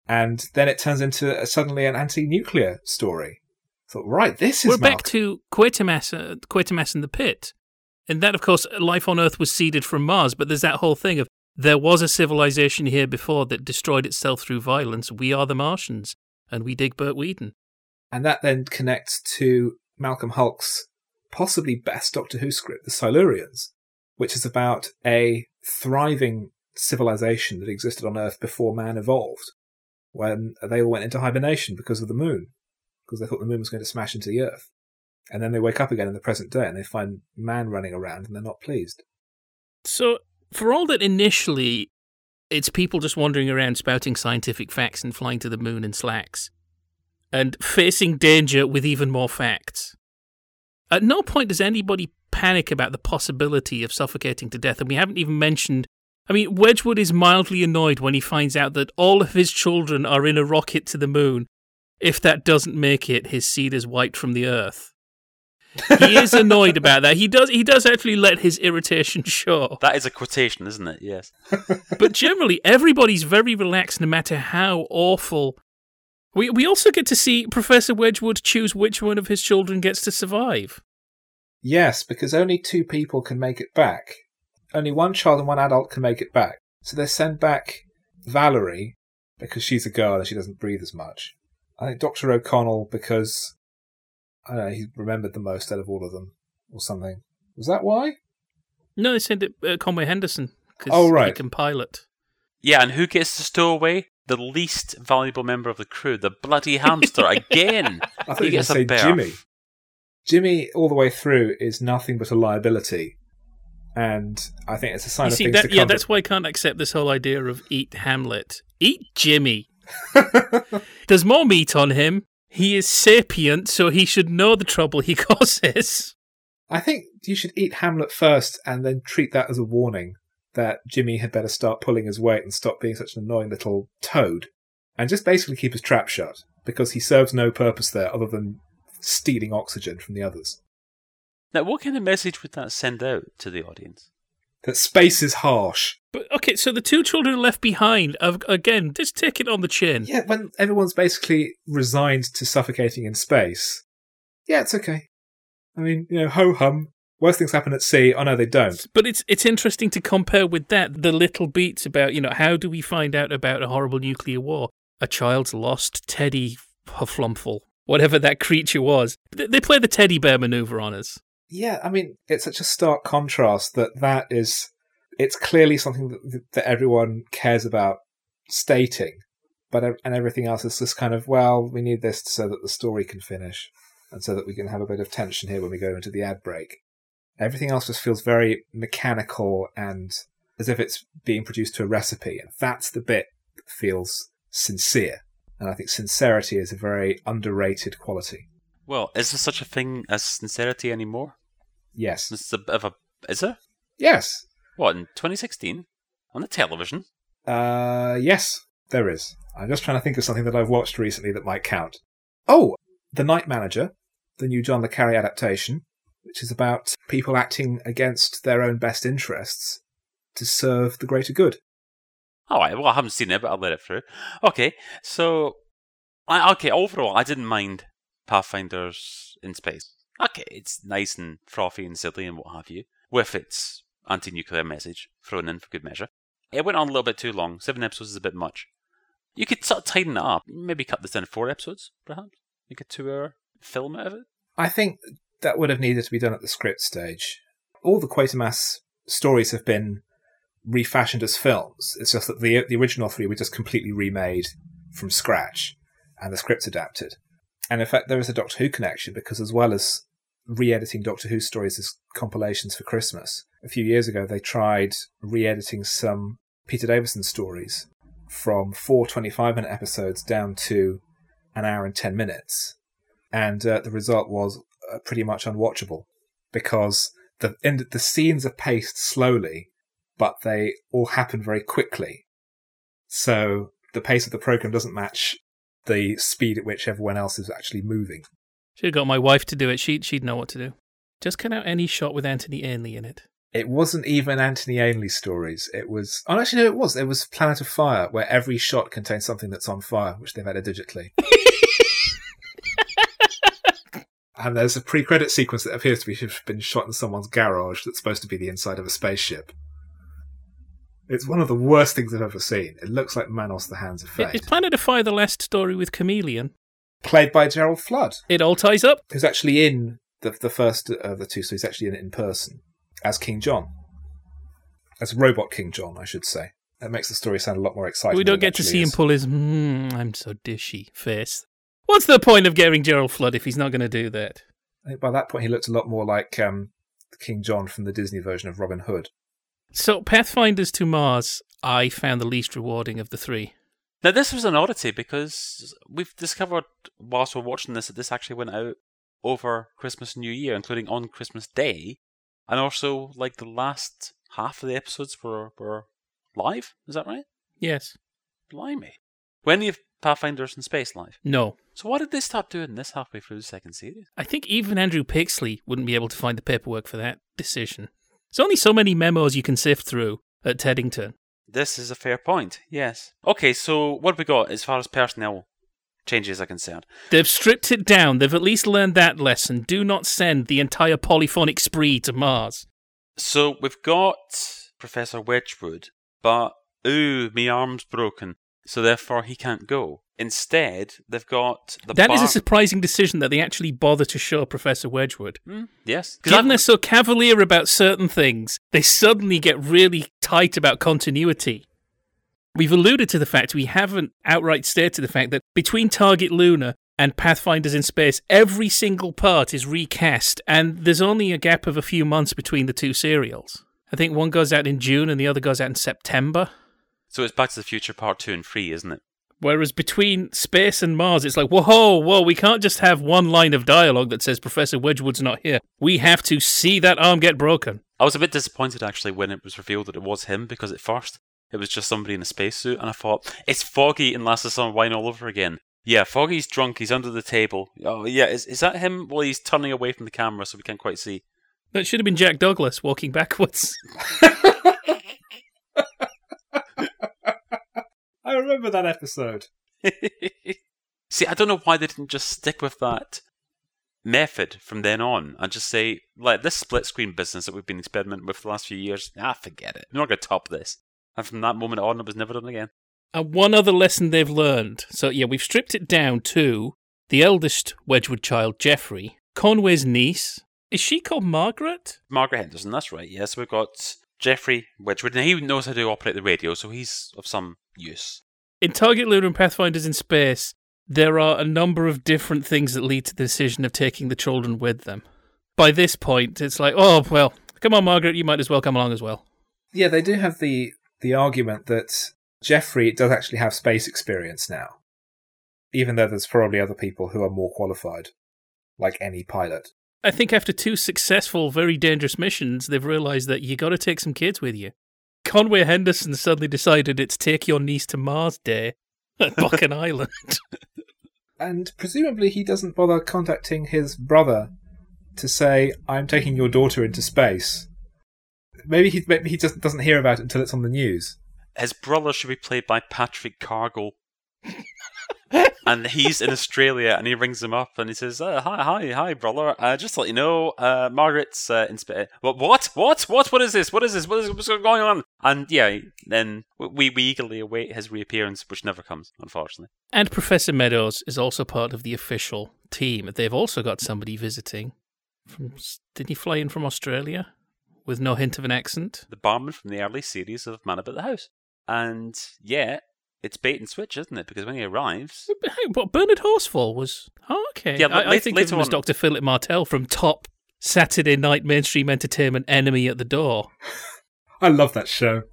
S3: And then it turns into a, suddenly an anti-nuclear story. I thought, right, this is
S2: We're back
S3: Malcolm.
S2: to Quatermass, uh, Quatermass in the pit. And that, of course, life on Earth was seeded from Mars, but there's that whole thing of there was a civilization here before that destroyed itself through violence. We are the Martians, and we dig Bert Weedon.
S3: And that then connects to Malcolm Hulke's possibly best Doctor Who script, The Silurians, which is about a thriving civilization that existed on Earth before man evolved, when they all went into hibernation because of the moon, because they thought the moon was going to smash into the Earth. And then they wake up again in the present day and they find man running around and they're not pleased.
S2: So, for all that initially it's people just wandering around spouting scientific facts and flying to the moon in slacks and facing danger with even more facts. At no point does anybody panic about the possibility of suffocating to death, and we haven't even mentioned. I mean, Wedgwood is mildly annoyed when he finds out that all of his children are in a rocket to the moon. If that doesn't make it, his seed is wiped from the earth. he is annoyed about that. He does. He does actually let his irritation show.
S1: That is a quotation, isn't it? Yes.
S2: but generally, everybody's very relaxed, no matter how awful. We we also get to see Professor Wedgwood choose which one of his children gets to survive.
S3: Yes, because only two people can make it back. Only one child and one adult can make it back. So they send back Valerie because she's a girl and she doesn't breathe as much. I think Dr. O'Connell because I don't know, he remembered the most out of all of them or something. Was that why?
S2: No, they sent it uh, Conway Henderson because
S3: Oh, right.
S2: he can pilot.
S1: Yeah, and who gets to stow away? The least valuable member of the crew, the bloody hamster, again.
S3: I thought
S1: He
S3: you were going to
S1: gets a
S3: say. Jimmy. Jimmy, all the way through, is nothing but a liability. And I think it's a sign
S2: You
S3: of
S2: see,
S3: things
S2: that,
S3: to come.
S2: yeah, that's why I can't accept this whole idea of eat Hamlet. Eat Jimmy. There's more meat on him. He is sapient, so he should know the trouble he causes.
S3: I think you should eat Hamlet first and then treat that as a warning that Jimmy had better start pulling his weight and stop being such an annoying little toad and just basically keep his trap shut because he serves no purpose there other than stealing oxygen from the others.
S1: Now, what kind of message would that send out to the audience?
S3: That space is harsh.
S2: But okay, so the two children left behind, have, again, just take it on the chin.
S3: Yeah, when everyone's basically resigned to suffocating in space, yeah, it's okay. I mean, you know, ho hum. Worst things happen at sea. Oh no, they don't.
S2: But it's it's interesting to compare with that the little beats about you know how do we find out about a horrible nuclear war? A child's lost Teddy Hufflumful, whatever that creature was. They they play the teddy bear maneuver on us.
S3: Yeah, I mean, it's such a stark contrast that that is. It's clearly something that, that everyone cares about stating, but and everything else is just kind of well, we need this so that the story can finish, and so that we can have a bit of tension here when we go into the ad break. Everything else just feels very mechanical and as if it's being produced to a recipe, and that's the bit that feels sincere. And I think sincerity is a very underrated quality.
S1: Well, is there such a thing as sincerity anymore?
S3: Yes.
S1: A bit of a. Is there?
S3: Yes.
S1: What, in 2016? On the television?
S3: Uh, yes, there is. I'm just trying to think of something that I've watched recently that might count. Oh, The Night Manager, the new John le Carre adaptation, which is about people acting against their own best interests to serve the greater good.
S1: All right, well, I haven't seen it, but I'll let it through. Okay, so. I, okay, overall, I didn't mind Pathfinders in Space. Okay, it's nice and frothy and silly and what have you, with its anti nuclear message thrown in for good measure. It went on a little bit too long. Seven episodes is a bit much. You could sort of tighten it up. Maybe cut this down to four episodes, perhaps. Make a two hour film out of it.
S3: I think that would have needed to be done at the script stage. All the Quatermass stories have been refashioned as films. It's just that the the original three were just completely remade from scratch, and the scripts adapted. And in fact, there is a Doctor Who connection because, as well as re-editing Doctor Who stories as compilations for Christmas, a few years ago they tried re-editing some Peter Davison stories from four 25-minute episodes down to an hour and ten minutes, and uh, the result was pretty much unwatchable because the in, the scenes are paced slowly, but they all happen very quickly. So the pace of the program doesn't match the speed at which everyone else is actually moving.
S2: Should have got my wife to do it. She she'd know what to do. Just cut out any shot with Anthony Ainley in it.
S3: It wasn't even Anthony Ainley stories. It was. Oh, actually, no, it was. It was Planet of Fire, where every shot contains something that's on fire, which they've added digitally. And there's a pre-credit sequence that appears to be have been shot in someone's garage that's supposed to be the inside of a spaceship. It's one of the worst things I've ever seen. It looks like Manos the Hands of Fate.
S2: Is Planet of Fire the last story with Kamelion?
S3: Played by Gerald Flood,
S2: It all ties up.
S3: who's actually in the, the first of the two, so he's actually in it in person as King John. As Robot King John, I should say. That makes the story sound a lot more exciting.
S2: we don't get to see him pull his mm, I'm so dishy face. What's the point of getting Gerald Flood if he's not going to do that?
S3: By that point he looked a lot more like um, King John from the Disney version of Robin Hood.
S2: So, Pathfinders to Mars, I found the least rewarding of the three.
S1: Now, this was an oddity because we've discovered whilst we're watching this that this actually went out over Christmas and New Year, including on Christmas Day, and also like the last half of the episodes were were live. Is that right?
S2: Yes.
S1: Blimey. When you have Pathfinders and Space Life.
S2: No.
S1: So why did they stop doing this halfway through the second series?
S2: I think even Andrew Pixley wouldn't be able to find the paperwork for that decision. There's only so many memos you can sift through at Teddington.
S1: This is a fair point. Yes. Okay, so what have we got as far as personnel changes are concerned?
S2: They've stripped it down. They've at least learned that lesson. Do not send the entire polyphonic spree to Mars.
S1: So we've got Professor Wedgwood, but ooh, me arm's broken, so therefore he can't go. Instead, they've got the
S2: That is
S1: bar-
S2: a surprising decision that they actually bother to show Professor Wedgwood.
S1: Hmm, yes, 'Cause
S2: Given
S1: I've-
S2: they're so cavalier about certain things, they suddenly get really tight about continuity. We've alluded to the fact we haven't outright stated the fact that between Target Luna and Pathfinders in Space, every single part is recast, and there's only a gap of a few months between the two serials. I think one goes out in June and the other goes out in September.
S1: So it's Back to the Future Part Two and Three, isn't it?
S2: Whereas between space and Mars, it's like, whoa, whoa, we can't just have one line of dialogue that says Professor Wedgwood's not here. We have to see that arm get broken.
S1: I was a bit disappointed actually when it was revealed that it was him because at first it was just somebody in a spacesuit, and I thought it's Foggy in Last of Summer Wine all over again. Yeah, Foggy's drunk. He's under the table. Oh yeah, is is that him? Well, he's turning away from the camera, so we can't quite see.
S2: That should have been Jack Douglas walking backwards.
S3: I remember that episode.
S1: See, I don't know why they didn't just stick with that method from then on and just say, like, this split screen business that we've been experimenting with for the last few years, ah, forget it. We're not going to top this. And from that moment on, it was never done again.
S2: And one other lesson they've learned. So, yeah, we've stripped it down to the eldest Wedgwood child, Geoffrey, Conway's niece. Is she called Margaret?
S1: Margaret Henderson, that's right. Yes, we've got Geoffrey Wedgwood, and he knows how to operate the radio, so he's of some use.
S2: In Target Luna and Pathfinders in Space, there are a number of different things that lead to the decision of taking the children with them. By this point, it's like, oh, well, come on, Margaret, you might as well come along as well.
S3: Yeah, they do have the the argument that Geoffrey does actually have space experience now, even though there's probably other people who are more qualified, like any pilot.
S2: I think after two successful, very dangerous missions, they've realized that you got to take some kids with you. Conway Henderson suddenly decided it's take your niece to Mars Day at Buchan Island.
S3: And presumably he doesn't bother contacting his brother to say, "I'm taking your daughter into space." Maybe he maybe he just doesn't hear about it until it's on the news.
S1: His brother should be played by Patrick Cargill. And he's in Australia, and he rings him up, and he says, uh, "Hi, hi, hi, brother. Uh, just to let you know, uh, Margaret's uh, in Spain. What? What? What? What? What is this? What is this? What is what's going on?" And yeah, then we we eagerly await his reappearance, which never comes, unfortunately.
S2: and Professor Meadows is also part of the official team. They've also got somebody visiting from. Did he fly in from Australia with no hint of an accent?
S1: The barman from the early series of Man About the House, and yeah, it's bait and switch, isn't it? Because when he arrives,
S2: what Bernard Horsfall was? Oh, okay.
S1: Yeah, but
S2: I, I think of
S1: later
S2: him as
S1: on-
S2: Dr. Philip Martell from top Saturday night mainstream entertainment Enemy at the Door.
S3: I love that show.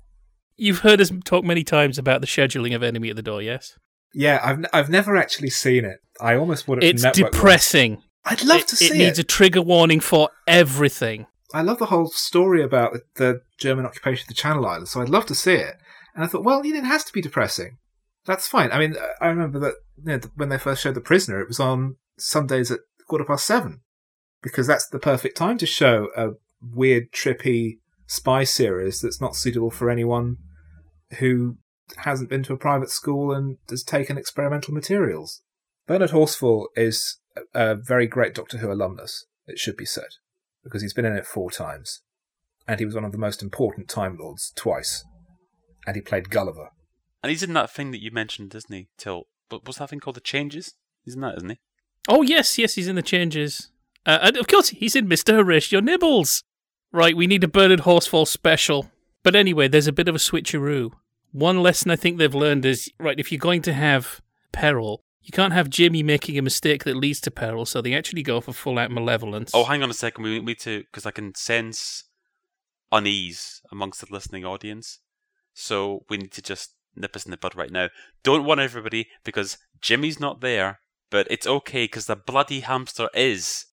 S2: You've heard us talk many times about the scheduling of Enemy at the Door, yes?
S3: Yeah, I've n- I've never actually seen it. I almost would it.
S2: It's
S3: from Network once.
S2: depressing.
S3: I'd love
S2: it,
S3: to see
S2: it
S3: it.
S2: needs a trigger warning for everything.
S3: I love the whole story about the, the German occupation of the Channel Islands, so I'd love to see it. And I thought, well, it has to be depressing. That's fine. I mean, uh, I remember that you know, when they first showed The Prisoner, it was on Sundays at quarter past seven, because that's the perfect time to show a weird, trippy spy series that's not suitable for anyone who hasn't been to a private school and has taken experimental materials. Bernard Horsfall is a very great Doctor Who alumnus, it should be said, because he's been in it four times. And he was one of the most important Time Lords twice. And he played Gulliver.
S1: And he's in that thing that you mentioned, isn't he? Till but what's that thing called? The Changes. Isn't that, isn't he?
S2: Oh yes, yes, he's in the changes. Uh, and of course, he's in Mister Horatio Nibbles. Right, we need a Bernard Horsfall special. But anyway, there's a bit of a switcheroo. One lesson I think they've learned is right if you're going to have peril, you can't have Jimmy making a mistake that leads to peril. So they actually go for full out malevolence.
S1: Oh, hang on a second. We need to because I can sense unease amongst the listening audience. So we need to just nip us in the bud right now. Don't warn everybody because Jimmy's not there, but it's okay because the bloody hamster is.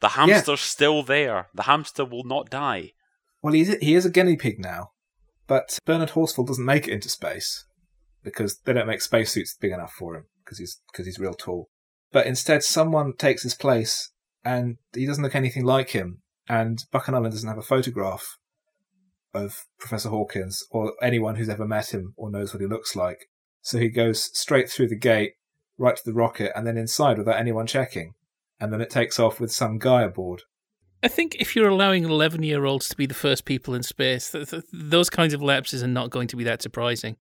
S1: The hamster's still there. The hamster will not die.
S3: Well, he's, he is a guinea pig now, but Bernard Horsfall doesn't make it into space because they don't make spacesuits big enough for him because he's because he's real tall. But instead, someone takes his place, and he doesn't look anything like him. And Buchan Island doesn't have a photograph of Professor Hawkins or anyone who's ever met him or knows what he looks like. So he goes straight through the gate, right to the rocket, and then inside without anyone checking. And then it takes off with some guy aboard.
S2: I think if you're allowing 11 year olds to be the first people in space, th- th- those kinds of lapses are not going to be that surprising.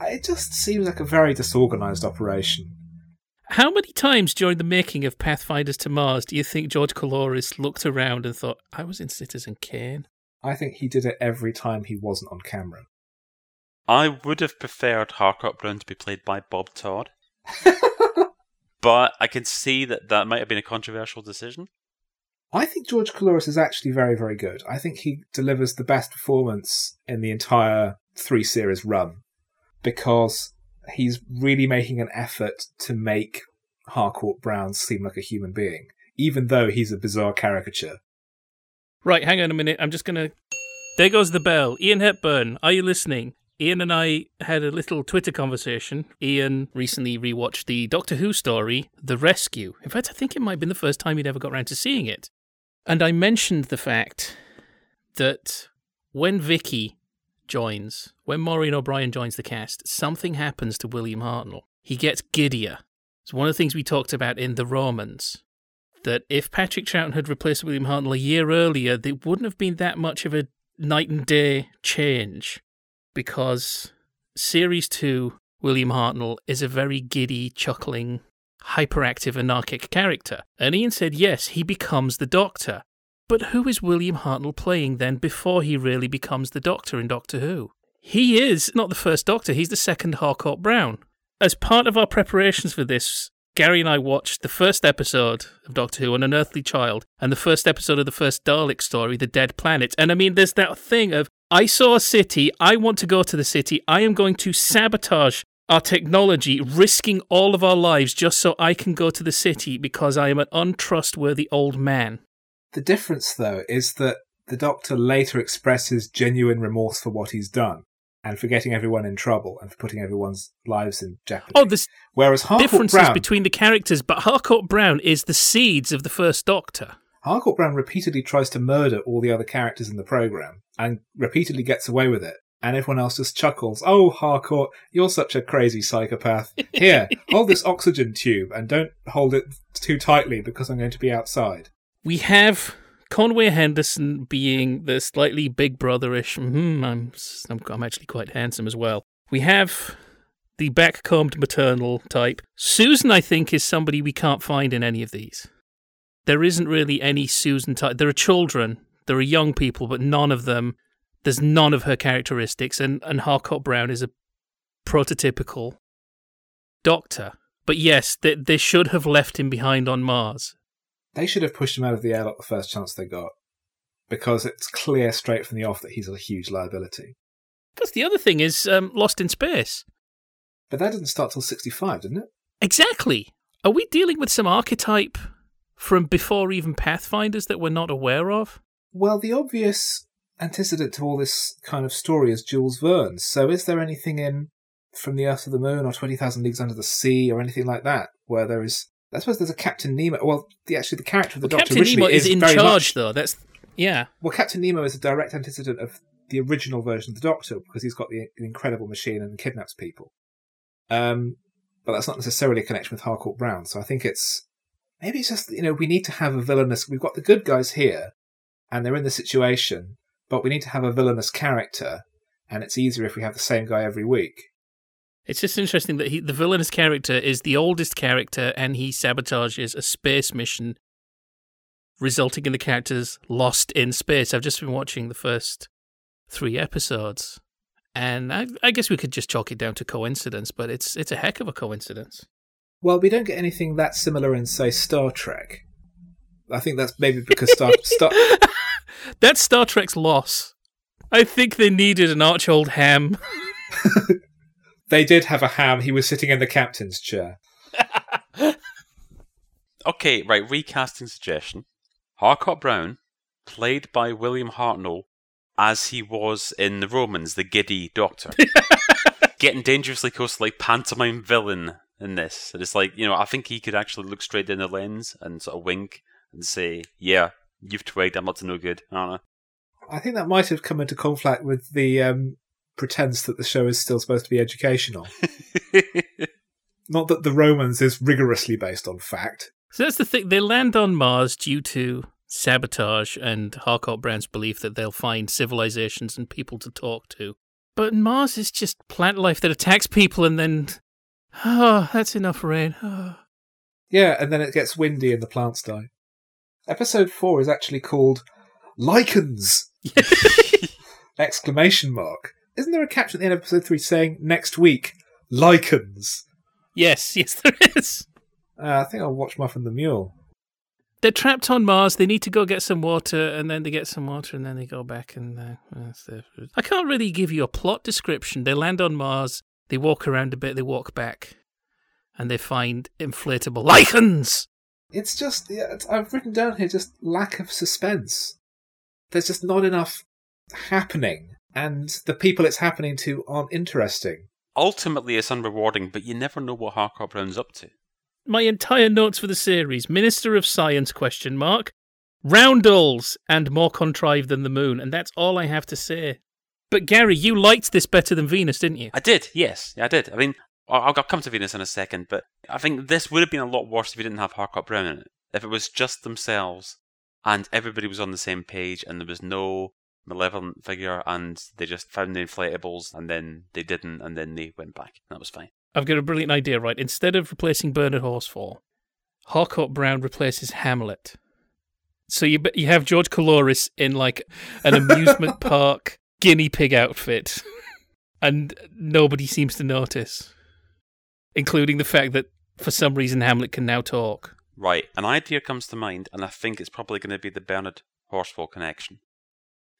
S3: Uh, it just seems like a very disorganized operation.
S2: How many times during the making of Pathfinders to Mars do you think George Coulouris looked around and thought, I was in Citizen Kane?
S3: I think he did it every time he wasn't on camera.
S1: I would have preferred Harcourt Brown to be played by Bob Todd, but I can see that that might have been a controversial decision.
S3: I think George Coulouris is actually very, very good. I think he delivers the best performance in the entire three series run because he's really making an effort to make Harcourt Brown seem like a human being, even though he's a bizarre caricature.
S2: Right, hang on a minute. I'm just going to. There goes the bell. Ian Hepburn, are you listening? Ian and I had a little Twitter conversation. Ian recently rewatched the Doctor Who story, The Rescue. In fact, I think it might have been the first time he'd ever got around to seeing it. And I mentioned the fact that when Vicky joins, when Maureen O'Brien joins the cast, something happens to William Hartnell. He gets giddier. It's one of the things we talked about in The Romans. That if Patrick Troughton had replaced William Hartnell a year earlier, there wouldn't have been that much of a night and day change. Because Series 2, William Hartnell, is a very giddy, chuckling, hyperactive, anarchic character. And Ian said, yes, he becomes the Doctor. But who is William Hartnell playing then before he really becomes the Doctor in Doctor Who? He is not the first Doctor, he's the second Harcourt Brown. As part of our preparations for this, Gary and I watched the first episode of Doctor Who, An Unearthly Child, and the first episode of the first Dalek story, The Dead Planet. And I mean, there's that thing of, I saw a city, I want to go to the city, I am going to sabotage our technology, risking all of our lives just so I can go to the city because I am an untrustworthy old man.
S3: The difference, though, is that the Doctor later expresses genuine remorse for what he's done and for getting everyone in trouble and for putting everyone's lives in jeopardy.
S2: Oh, there's
S3: Whereas Harcourt
S2: differences
S3: Brown,
S2: between the characters, but Harcourt Brown is the seeds of the first Doctor.
S3: Harcourt Brown repeatedly tries to murder all the other characters in the program and repeatedly gets away with it. And everyone else just chuckles. Oh, Harcourt, you're such a crazy psychopath. Here, hold this oxygen tube and don't hold it too tightly because I'm going to be outside.
S2: We have Conway Henderson being the slightly big brotherish. Hmm, I'm, I'm I'm actually quite handsome as well. We have the backcombed maternal type. Susan, I think, is somebody we can't find in any of these. There isn't really any Susan type. There are children, there are young people, but none of them. There's none of her characteristics, and and Harcourt Brown is a prototypical doctor. But yes, they, they should have left him behind on Mars.
S3: They should have pushed him out of the airlock the first chance they got because it's clear straight from the off that he's a huge liability.
S2: Because the other thing is um, Lost in Space.
S3: But that didn't start till 65, didn't it?
S2: Exactly. Are we dealing with some archetype from before even Pathfinders that we're not aware of?
S3: Well, the obvious antecedent to all this kind of story is Jules Verne. So is there anything in From the Earth to the Moon or 20,000 Leagues Under the Sea or anything like that where there is. I suppose there's a Captain Nemo. Well, the, actually, the character of the
S2: Well,
S3: Doctor
S2: Captain Nemo is in
S3: very
S2: charge,
S3: much-
S2: though. That's yeah.
S3: Well, Captain Nemo is a direct antecedent of the original version of the Doctor because he's got the, the incredible machine and kidnaps people. Um, but that's not necessarily a connection with Harcourt Brown. So I think it's maybe it's just you know we need to have a villainous. We've got the good guys here, and they're in the situation, but we need to have a villainous character, and it's easier if we have the same guy every week.
S2: It's just interesting that he, the villainous character is the oldest character, and he sabotages a space mission, resulting in the characters lost in space. I've just been watching the first three episodes, and I, I guess we could just chalk it down to coincidence, but it's it's a heck of a coincidence.
S3: Well, we don't get anything that similar in, say, Star Trek. I think that's maybe because Star, Star
S2: That's Star Trek's loss. I think they needed an arch old ham.
S3: they did have a ham. He was sitting in the captain's chair.
S1: Okay, right, recasting suggestion. Harcourt Brown, played by William Hartnell, as he was in The Romans, the giddy doctor. Getting dangerously close to like pantomime villain in this. And it's like, you know, I think he could actually look straight in the lens and sort of wink and say, Yeah, you've twigged, I'm up to no good. I don't know.
S3: I think that might have come into conflict with the um, pretense that the show is still supposed to be educational. Not that The Romans is rigorously based on fact.
S2: So that's the thing. They land on Mars due to sabotage and Harcourt Brown's belief that they'll find civilizations and people to talk to. But Mars is just plant life that attacks people and then. Oh, that's enough rain. Oh.
S3: Yeah, and then it gets windy and the plants die. Episode 4 is actually called Lichens! Exclamation mark. Isn't there a caption at the end of episode 3 saying, next week, Lichens?
S2: Yes, yes, there is.
S3: Uh, I think I'll watch Muffin the Mule.
S2: They're trapped on Mars. They need to go get some water, and then they get some water, and then they go back. And uh. I can't really give you a plot description. They land on Mars. They walk around a bit. They walk back, and they find inflatable lichens.
S3: It's just, yeah, it's, I've written down here just lack of suspense. There's just not enough happening, and the people it's happening to aren't interesting.
S1: Ultimately, it's unrewarding, but you never know what Harcourt Brown's up to.
S2: My entire notes for the series: Minister of Science? Question mark. Roundels and more contrived than the moon, and that's all I have to say. But Gary, you liked this better than Venus, didn't you?
S1: I did, yes, I did. I mean, I'll, I'll come to Venus in a second, but I think this would have been a lot worse if you didn't have Harcourt Brown in it. If it was just themselves and everybody was on the same page and there was no malevolent figure and they just found the inflatables and then they didn't and then they went back. That was fine.
S2: I've got a brilliant idea, right? Instead of replacing Bernard Horsfall, Harcourt Brown replaces Hamlet. So you you have George Coulouris in like an amusement park guinea pig outfit, and nobody seems to notice, including the fact that for some reason Hamlet can now talk.
S1: Right, an idea comes to mind, and I think it's probably going to be the Bernard Horsfall connection.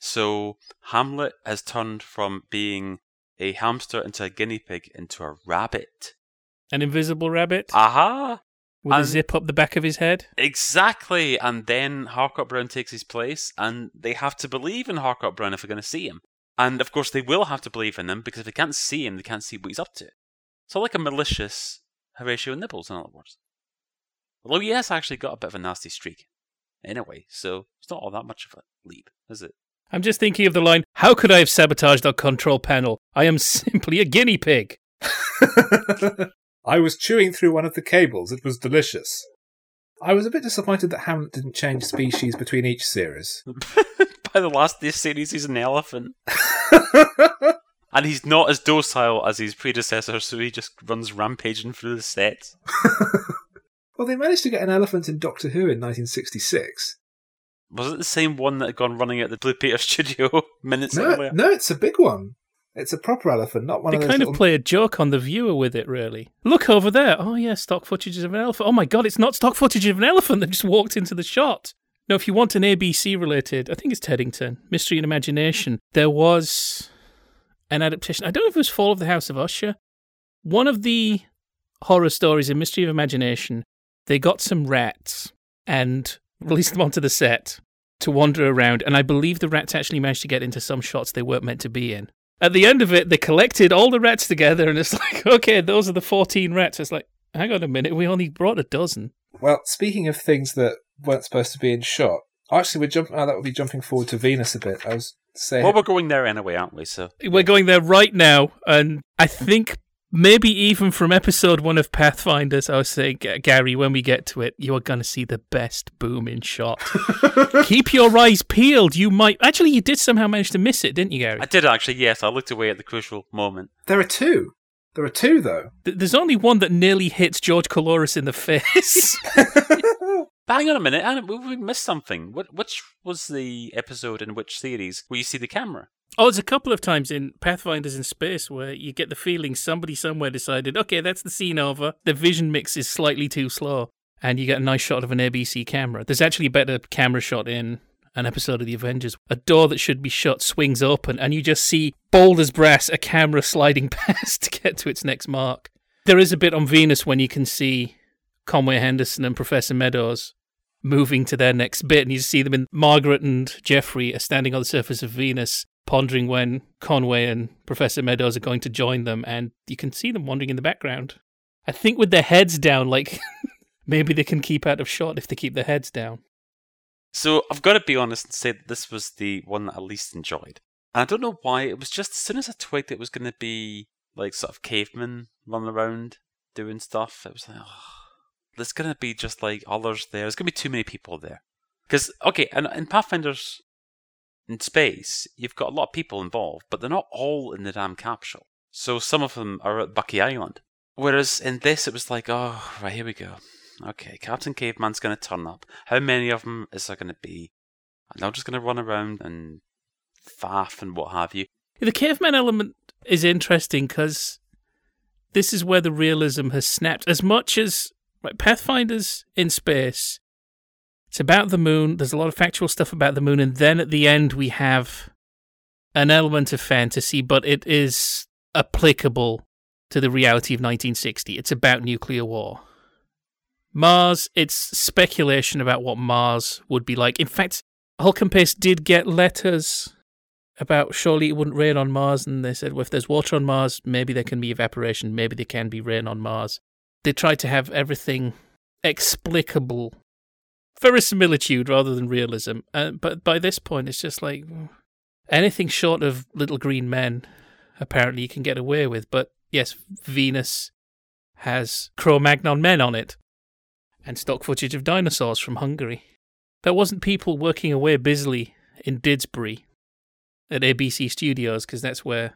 S1: So Hamlet has turned from being a hamster into a guinea pig into a rabbit.
S2: An invisible rabbit
S1: Aha!
S2: with a zip up the back of his head.
S1: Exactly, and then Harcourt Brown takes his place, and they have to believe in Harcourt Brown if they're going to see him. And of course, they will have to believe in him because if they can't see him, they can't see what he's up to. So, like a malicious Horatio Nibbles, in other words. Although he has actually got a bit of a nasty streak, anyway, so it's not all that much of a leap, is it?
S2: I'm just thinking of the line, How could I have sabotaged our control panel? I am simply a guinea pig.
S3: I was chewing through one of the cables. It was delicious. I was a bit disappointed that Hamlet didn't change species between each series.
S1: By the last this series, he's an elephant. And he's not as docile as his predecessor, so he just runs rampaging through the sets.
S3: well, they managed to get an elephant in Doctor Who in 1966.
S1: Was it the same one that had gone running at the Blue Peter studio minutes
S3: No,
S1: earlier?
S3: no, it's a big one. It's a proper elephant, not one
S2: They
S3: of those.
S2: kind
S3: little...
S2: of play a joke on the viewer with it, really. Look over there. Oh, yeah, stock footage of an elephant. Oh, my God, it's not stock footage of an elephant that just walked into the shot. Now, if you want an ABC related, I think it's Teddington, Mystery and Imagination, there was an adaptation. I don't know if it was Fall of the House of Usher. One of the horror stories in Mystery of Imagination, they got some rats and released them onto the set to wander around. And I believe the rats actually managed to get into some shots they weren't meant to be in. At the end of it, they collected all the rats together, and it's like, okay, those are the 14 rats. It's like, hang on a minute, we only brought a dozen.
S3: Well, speaking of things that weren't supposed to be in shot, actually, we're jumping. Oh, that would be jumping forward to Venus a bit. I was saying.
S1: Well, we're going there anyway, aren't we? So
S2: We're going there right now, and I think maybe even from episode one of Pathfinders, I was saying, Gary, when we get to it, you are going to see the best booming shot. Keep your eyes peeled. You might. Actually, you did somehow manage to miss it, didn't you, Gary?
S1: I did actually, yes. I looked away at the crucial moment.
S3: There are two. There are two, though.
S2: Th- There's only one that nearly hits George Coulouris in the face.
S1: Hang on a minute, Anna, we we missed something. What, which was the episode in which series where you see the camera?
S2: Oh, there's a couple of times in Pathfinders in Space where you get the feeling somebody somewhere decided, okay, that's the scene over. The vision mix is slightly too slow. And you get a nice shot of an ABC camera. There's actually a better camera shot in an episode of The Avengers. A door that should be shut swings open, and you just see bold as brass a camera sliding past to get to its next mark. There is a bit on Venus when you can see Conway Henderson and Professor Meadows moving to their next bit, and you see them in Margaret and Geoffrey are standing on the surface of Venus, pondering when Conway and Professor Meadows are going to join them, and you can see them wandering in the background. I think with their heads down, like maybe they can keep out of shot if they keep their heads down.
S1: So I've got to be honest and say that this was the one that I least enjoyed. And I don't know why. It was just as soon as I twigged it was going to be like sort of cavemen running around doing stuff, it was like, oh, there's going to be just like others there. There's going to be too many people there. Because, okay, and in Pathfinders in space, you've got a lot of people involved, but they're not all in the damn capsule. So some of them are at Buchan Island. Whereas in this, it was like, oh, right, here we go. Okay, Captain Caveman's going to turn up. How many of them is there going to be? And they're just going to run around and faff and what have you.
S2: The caveman element is interesting because this is where the realism has snapped. As much as like Pathfinders in space, it's about the moon. There's a lot of factual stuff about the moon, and then at the end we have an element of fantasy, but it is applicable to the reality of 1960. It's about nuclear war. Mars, it's speculation about what Mars would be like. In fact, Hulke and Paice did get letters about surely it wouldn't rain on Mars, and they said, well, if there's water on Mars, maybe there can be evaporation, maybe there can be rain on Mars. They tried to have everything explicable, verisimilitude rather than realism. Uh, but by this point, it's just like anything short of little green men, apparently you can get away with. But yes, Venus has Cro Magnon men on it, and stock footage of dinosaurs from Hungary. There wasn't people working away busily in Didsbury at ABC Studios, because that's where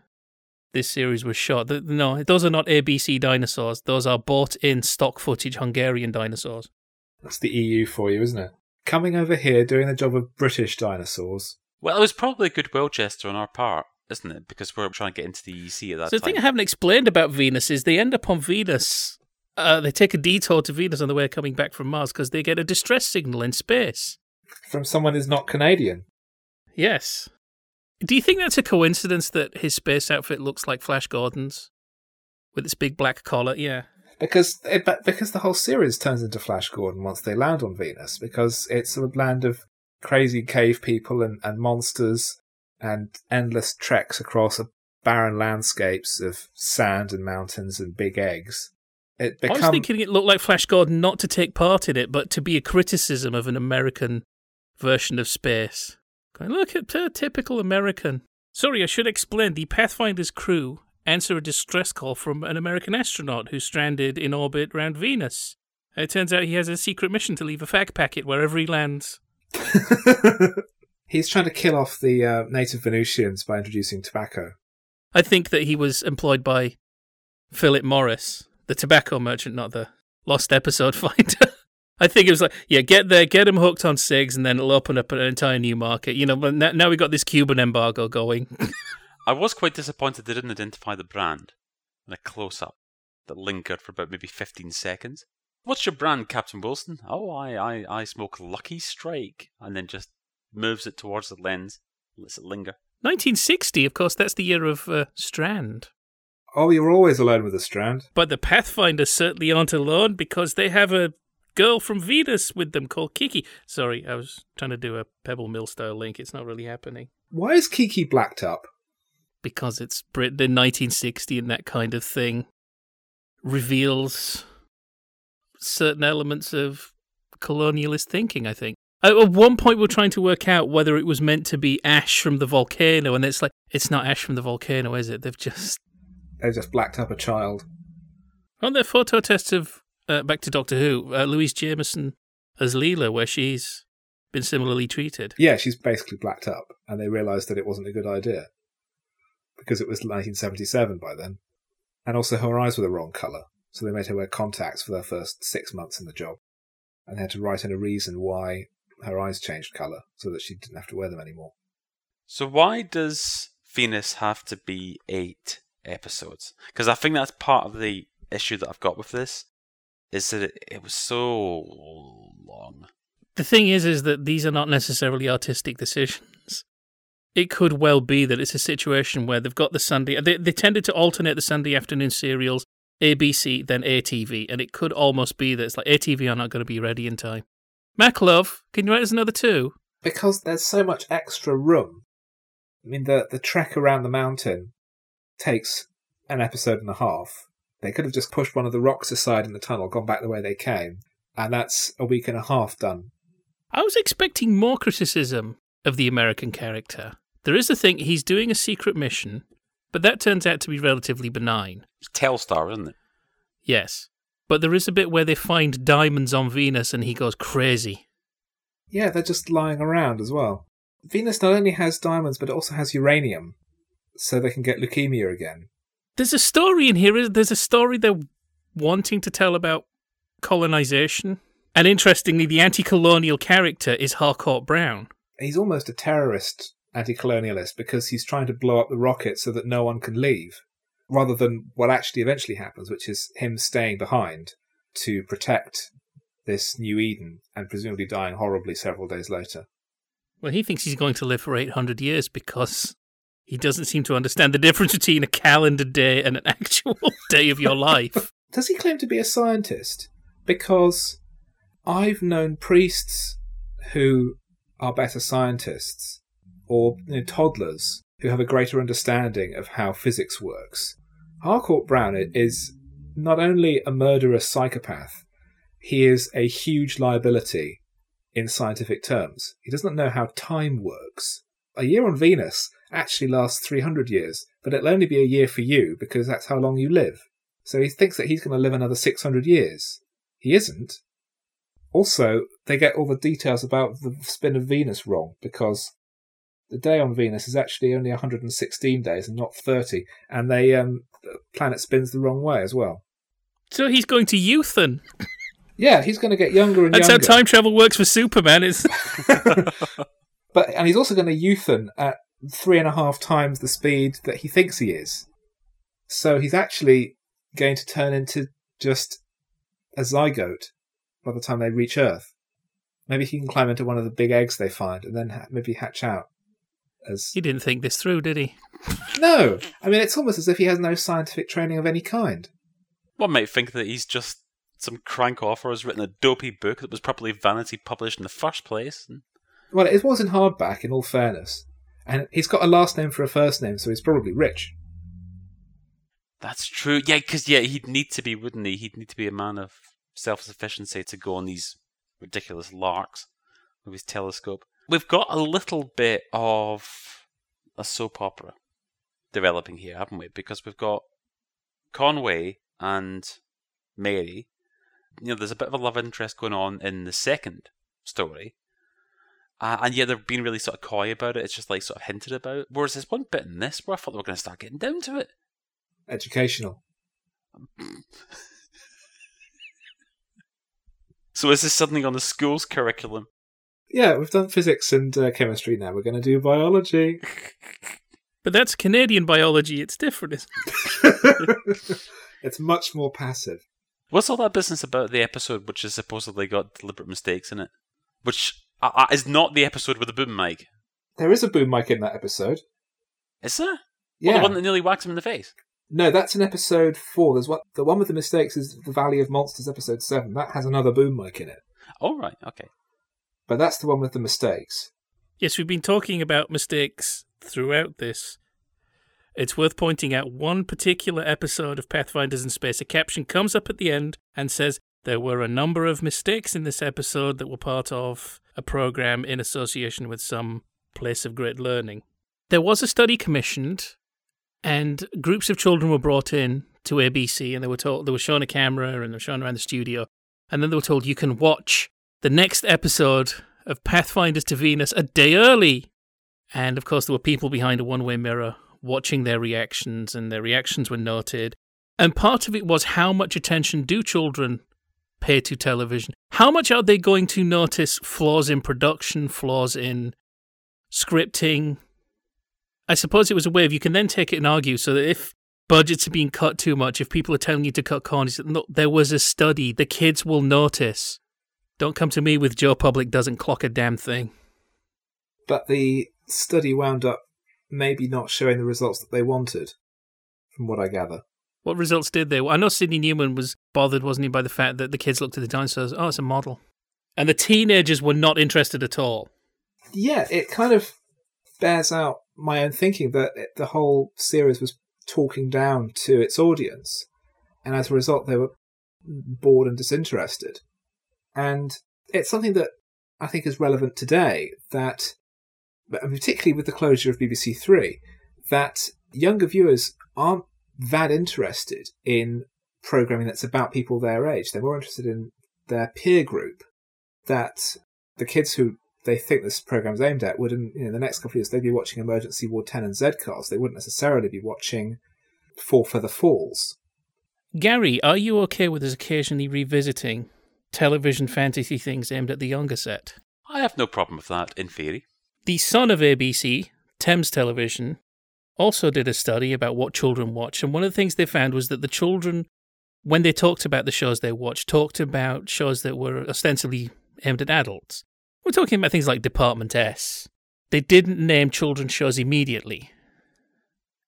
S2: this series was shot. No, those are not ABC dinosaurs. Those are bought in stock footage Hungarian dinosaurs.
S3: That's the EU for you, isn't it? Coming over here, doing the job of British dinosaurs.
S1: Well, it was probably a goodwill gesture on our part, isn't it? Because we're trying to get into the EC at that time.
S2: So the thing I haven't explained about Venus is they end up on Venus. Uh, they take a detour to Venus on the way coming back from Mars because they get a distress signal in space.
S3: From someone who's not Canadian.
S2: Yes. Do you think that's a coincidence that his space outfit looks like Flash Gordon's with its big black collar? Yeah.
S3: Because it, but because the whole series turns into Flash Gordon once they land on Venus, because it's a land of crazy cave people and, and monsters and endless treks across a barren landscapes of sand and mountains and big eggs. It
S2: I was thinking it looked like Flash Gordon not to take part in it, but to be a criticism of an American version of space. Going, look at a typical American. Sorry, I should explain. The Pathfinder's crew answer a distress call from an American astronaut who's stranded in orbit around Venus. It turns out he has a secret mission to leave a fact packet wherever he lands.
S3: He's trying to kill off the uh, native Venusians by introducing tobacco.
S2: I think that he was employed by Philip Morris, the tobacco merchant, not the lost episode finder. I think it was like, yeah, get there, get him hooked on cigs, and then it'll open up an entire new market. You know, but now we've got this Cuban embargo going.
S1: I was quite disappointed they didn't identify the brand in a close up that lingered for about maybe 15 seconds. What's your brand, Captain Wilson? Oh, I, I, I smoke Lucky Strike. And then just moves it towards the lens, lets it linger.
S2: 1960, of course, that's the year of uh, Strand.
S3: Oh, you're always alone with a strand.
S2: But the Pathfinders certainly aren't alone because they have a girl from Venus with them called Kiki. Sorry, I was trying to do a Pebble Mill style link. It's not really happening.
S3: Why is Kiki blacked up?
S2: Because it's Britain in 1960 and that kind of thing reveals certain elements of colonialist thinking, I think. At one point, we we're trying to work out whether it was meant to be ash from the volcano, and it's like, it's not ash from the volcano, is it? They've just
S3: They've just blacked up a child.
S2: Aren't there photo tests of, uh, back to Doctor Who, uh, Louise Jameson as Leela, where she's been similarly treated?
S3: Yeah, she's basically blacked up, and they realised that it wasn't a good idea because it was 1977 by then, and also her eyes were the wrong colour, so they made her wear contacts for their first six months in the job, and they had to write in a reason why her eyes changed colour so that she didn't have to wear them anymore.
S1: So why does Venus have to be eight episodes? Because I think that's part of the issue that I've got with this, is that it, it was so long.
S2: The thing is, is that these are not necessarily artistic decisions. It could well be that it's a situation where they've got the Sunday. They, they tended to alternate the Sunday afternoon serials, ABC, then ATV, and it could almost be that it's like ATV are not going to be ready in time. Mac Love, can you write us another two?
S3: Because there's so much extra room. I mean, the the trek around the mountain takes an episode and a half. They could have just pushed one of the rocks aside in the tunnel, gone back the way they came, and that's a week and a half done.
S2: I was expecting more criticism of the American character. There is a thing, he's doing a secret mission, but that turns out to be relatively benign.
S1: It's Telstar, isn't it?
S2: Yes. But there is a bit where they find diamonds on Venus and he goes crazy.
S3: Yeah, they're just lying around as well. Venus not only has diamonds, but it also has uranium, so they can get leukemia again.
S2: There's a story in here. There's a story they're wanting to tell about colonization. And interestingly, the anti colonial character is Harcourt Brown.
S3: He's almost a terrorist anti colonialist because he's trying to blow up the rocket so that no one can leave, rather than what actually eventually happens, which is him staying behind to protect this new Eden and presumably dying horribly several days later.
S2: Well, he thinks he's going to live for 800 years because he doesn't seem to understand the difference between a calendar day and an actual day of your life.
S3: Does he claim to be a scientist? Because I've known priests who are better scientists or you know, toddlers who have a greater understanding of how physics works. Harcourt Brown is not only a murderous psychopath, he is a huge liability in scientific terms. He does not know how time works. A year on Venus actually lasts 300 years, but it'll only be a year for you because that's how long you live. So he thinks that he's going to live another 600 years. He isn't. Also, they get all the details about the spin of Venus wrong because the day on Venus is actually only 116 days and not 30, and they um, the planet spins the wrong way as well.
S2: So he's going to youthen.
S3: Yeah, he's going to get younger and
S2: That's
S3: younger.
S2: how time travel works for Superman. Is
S3: but and he's also going to youthen at three and a half times the speed that he thinks he is. So he's actually going to turn into just a zygote by the time they reach Earth. Maybe he can climb into one of the big eggs they find and then ha- maybe hatch out as
S2: he didn't think this through, did he?
S3: no. I mean, it's almost as if he has no scientific training of any kind.
S1: One might think that he's just some crank author has written a dopey book that was probably vanity published in the first place.
S3: Well, it was in hardback, in all fairness, and he's got a last name for a first name, so he's probably rich.
S1: That's true. Yeah, because yeah, he'd need to be, wouldn't he? He'd need to be a man of self-sufficiency to go on these ridiculous larks with his telescope. We've got a little bit of a soap opera developing here, haven't we? Because we've got Conway and Mary. You know, there's a bit of a love interest going on in the second story. Uh, and yeah, they're being really sort of coy about it. It's just like sort of hinted about. Whereas there's one bit in this where I thought they were going to start getting down to it.
S3: Educational.
S1: So is this something on the school's curriculum?
S3: Yeah, we've done physics and uh, chemistry now. We're going to do biology.
S2: But that's Canadian biology. It's different. Isn't
S3: it's much more passive.
S1: What's all that business about the episode which has supposedly got deliberate mistakes in it? Which uh, uh, is not the episode with the boom mic.
S3: There is a boom mic in that episode.
S1: Is there? Well,
S3: Yeah.
S1: the one that nearly whacks him in the face.
S3: No, that's in episode four. There's what the one with the mistakes is the Valley of Monsters, episode seven. That has another boom mic in it,
S1: All right, okay.
S3: But that's the one with the mistakes.
S2: Yes, we've been talking about mistakes throughout this. It's worth pointing out one particular episode of Pathfinders in Space. A caption comes up at the end and says there were a number of mistakes in this episode that were part of a program in association with some place of great learning. There was a study commissioned, and groups of children were brought in to ABC, and they were told they were shown a camera and they were shown around the studio, and then they were told you can watch the next episode of Pathfinders to Venus a day early. And of course, there were people behind a one way mirror watching their reactions, and their reactions were noted. And part of it was how much attention do children pay to television? How much are they going to notice flaws in production, flaws in scripting? I suppose it was a way of you can then take it and argue so that if budgets are being cut too much, if people are telling you to cut corners, no, there was a study, the kids will notice. Don't come to me with Joe Public doesn't clock a damn thing.
S3: But the study wound up maybe not showing the results that they wanted, from what I gather.
S2: What results did they? I know Sidney Newman was bothered, wasn't he, by the fact that the kids looked at the dinosaurs. Oh, it's a model, and the teenagers were not interested at all.
S3: Yeah, it kind of bears out my own thinking that the whole series was talking down to its audience, and as a result, they were bored and disinterested. And it's something that I think is relevant today. That, particularly with the closure of BBC Three, that younger viewers aren't that interested in programming that's about people their age. They're more interested in their peer group. That the kids who they think this program's aimed at would, in you know, the next couple of years, they'd be watching Emergency Ward 10 and Z Cars. They wouldn't necessarily be watching Four Feather Falls.
S2: Gary, are you okay with us occasionally revisiting television fantasy things aimed at the younger set?
S1: I have no problem with that, in theory.
S2: The son of ABC, Thames Television, also did a study about what children watch, and one of the things they found was that the children, when they talked about the shows they watched, talked about shows that were ostensibly aimed at adults. We're talking about things like Department S. They didn't name children's shows immediately.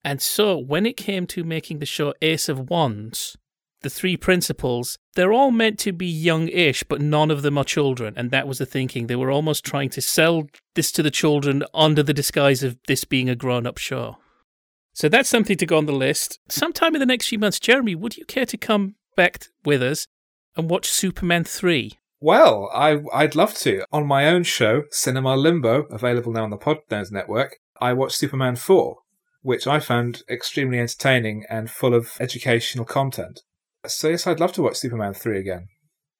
S2: And so, when it came to making the show Ace of Wands, the three principals, they're all meant to be young ish, but none of them are children. And that was the thinking. They were almost trying to sell this to the children under the disguise of this being a grown up show. So that's something to go on the list. Sometime in the next few months, Jeremy, would you care to come back with us and watch Superman 3?
S3: Well, I, I'd love to. On my own show, Cinema Limbo, available now on the Podnose Network, I watched Superman 4, which I found extremely entertaining and full of educational content. So, yes, I'd love to watch Superman 3 again.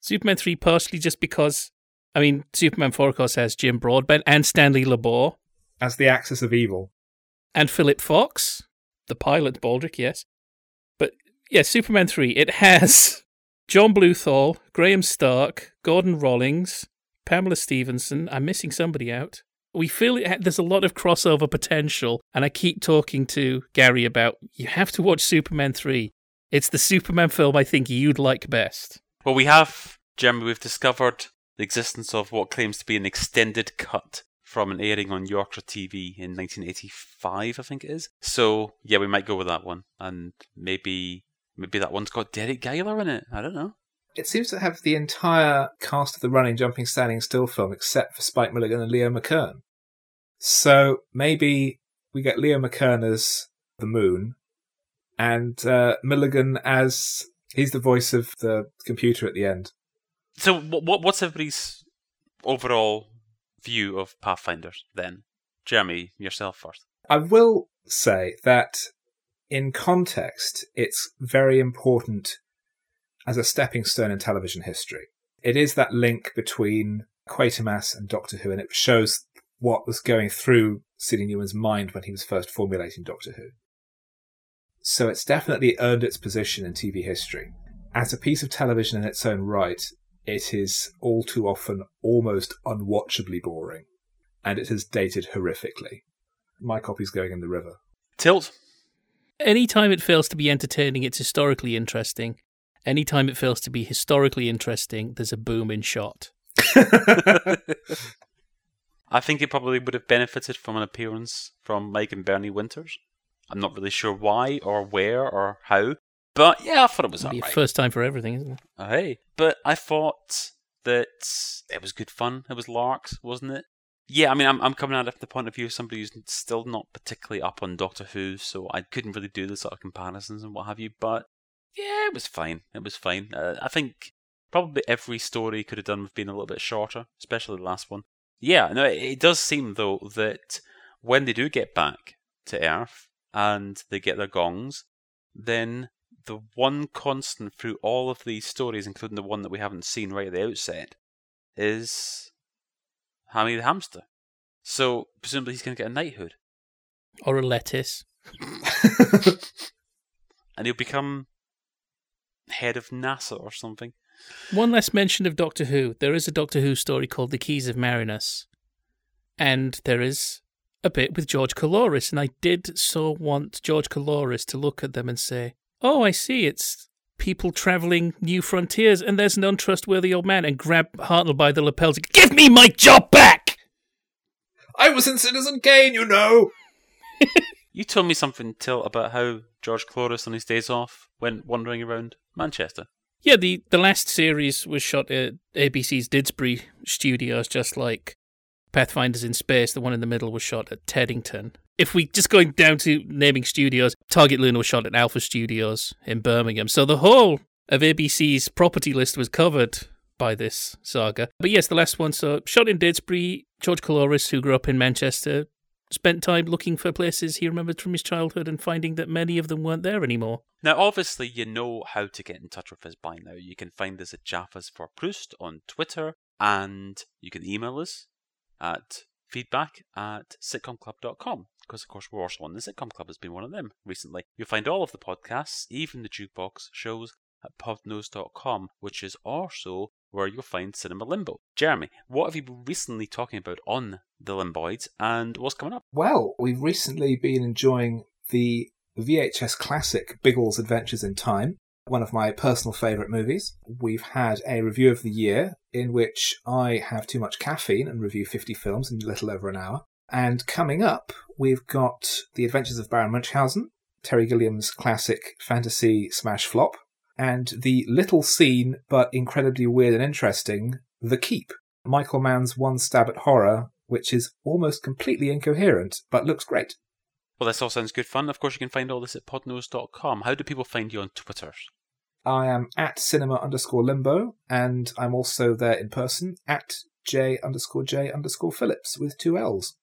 S2: Superman 3 partially just because, I mean, Superman 4, of course, has Jim Broadbent and Stanley Lebor.
S3: As the Axis of Evil.
S2: And Philip Fox the pilot Baldrick, yes. But yeah, Superman 3, it has John Bluthal, Graham Stark, Gordon Rollings, Pamela Stephenson. I'm missing somebody out. We feel it, there's a lot of crossover potential, and I keep talking to Gary about you have to watch Superman 3. It's the Superman film I think you'd like best.
S1: Well, we have, Jeremy, we've discovered the existence of what claims to be an extended cut from an airing on Yorkshire TV in 1985, I think it is. So yeah, we might go with that one, and maybe maybe that one's got Deryck Guyler in it. I don't know.
S3: It seems to have the entire cast of the Running, Jumping, Standing Still film, except for Spike Milligan and Leo McKern. So maybe we get Leo McKern as the Moon, and uh, Milligan as he's the voice of the computer at the end.
S1: So what what's everybody's overall view of Pathfinders then? Jeremy, yourself first.
S3: I will say that in context, it's very important as a stepping stone in television history. It is that link between Quatermass and Doctor Who, and it shows what was going through Sidney Newman's mind when he was first formulating Doctor Who. So it's definitely earned its position in TV history. As a piece of television in its own right, it is all too often almost unwatchably boring, and it has dated horrifically. My copy's going in the river.
S1: Tilt.
S2: Anytime it fails to be entertaining, it's historically interesting. Anytime it fails to be historically interesting, there's a boom in shot.
S1: I think it probably would have benefited from an appearance from Mike and Bernie Winters. I'm not really sure why or where or how, but yeah, I thought it was
S2: It'll
S1: alright.
S2: First time for everything, isn't it?
S1: Oh, hey, but I thought that it was good fun. It was larks, wasn't it? Yeah, I mean, I'm I'm coming at it from the point of view of somebody who's still not particularly up on Doctor Who, so I couldn't really do the sort of comparisons and what have you. But yeah, it was fine. It was fine. Uh, I think probably every story could have done with being a little bit shorter, especially the last one. Yeah, no, it, it does seem though that when they do get back to Earth, and they get their gongs, then the one constant through all of these stories, including the one that we haven't seen right at the outset, is Hammy the hamster. So presumably he's going to get a knighthood,
S2: Or a lettuce.
S1: and he'll become head of NASA or something.
S2: One last mention of Doctor Who. There is a Doctor Who story called The Keys of Marinus. And there is a bit with George Coulouris. And I did so want George Coulouris to look at them and say, Oh, I see. It's people travelling new frontiers. And there's an untrustworthy old man. And grab Hartnell by the lapels. and, Give me my job back!
S3: I was in Citizen Kane, you know.
S1: You told me something, Till, about how George Coulouris on his days off went wandering around Manchester.
S2: Yeah, the, the last series was shot at ABC's Didsbury studios, just like Pathfinders in Space. The one in the middle was shot at Teddington. If we just going down to naming studios, Target Luna was shot at Alpha Studios in Birmingham. So the whole of ABC's property list was covered by this saga. But yes, the last one, so shot in Didsbury, George Coulouris, who grew up in Manchester, spent time looking for places he remembered from his childhood and finding that many of them weren't there anymore.
S1: Now, obviously, you know how to get in touch with us by now. You can find us at Jaffas for Proust on Twitter, and you can email us at feedback at sitcomclub.com. Because, of course, we're also on the Sitcom Club, has been one of them recently. You'll find all of the podcasts, even the jukebox shows, at podnose.com, which is also where you'll find Cinema Limbo. Jeremy, what have you been recently talking about on the Limboids, and what's coming up?
S3: Well, we've recently been enjoying the VHS classic Biggles Adventures in Time, one of my personal favourite movies. We've had a review of the year in which I have too much caffeine and review 50 films in a little over an hour. And coming up, we've got The Adventures of Baron Munchausen, Terry Gilliam's classic fantasy smash flop, and the little seen but incredibly weird and interesting The Keep, Michael Mann's one stab at horror, which is almost completely incoherent but looks great.
S1: Well, this all sounds good fun. Of course, you can find all this at podnose.com. How do people find you on Twitter?
S3: I am at cinema underscore limbo, and I'm also there in person at j underscore j underscore Phillips with two L's.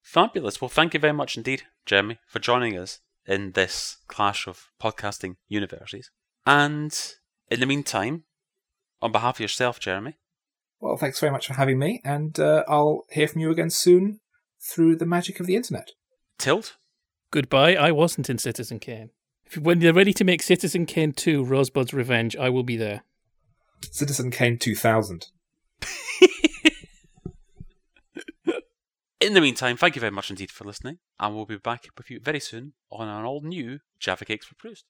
S1: Fabulous. Well, thank you very much indeed, Jeremy, for joining us in this clash of podcasting universities. And in the meantime, on behalf of yourself, Jeremy,
S3: Well, thanks very much for having me, and uh, I'll hear from you again soon through the magic of the internet.
S1: Tilt,
S2: Goodbye, I wasn't in Citizen Kane. If, when they're ready to make Citizen Kane 2 Rosebud's Revenge, I will be there.
S3: Citizen Kane 2000.
S1: in the meantime, thank you very much indeed for listening, and we'll be back with you very soon on an all new Jaffa Cakes for Proust.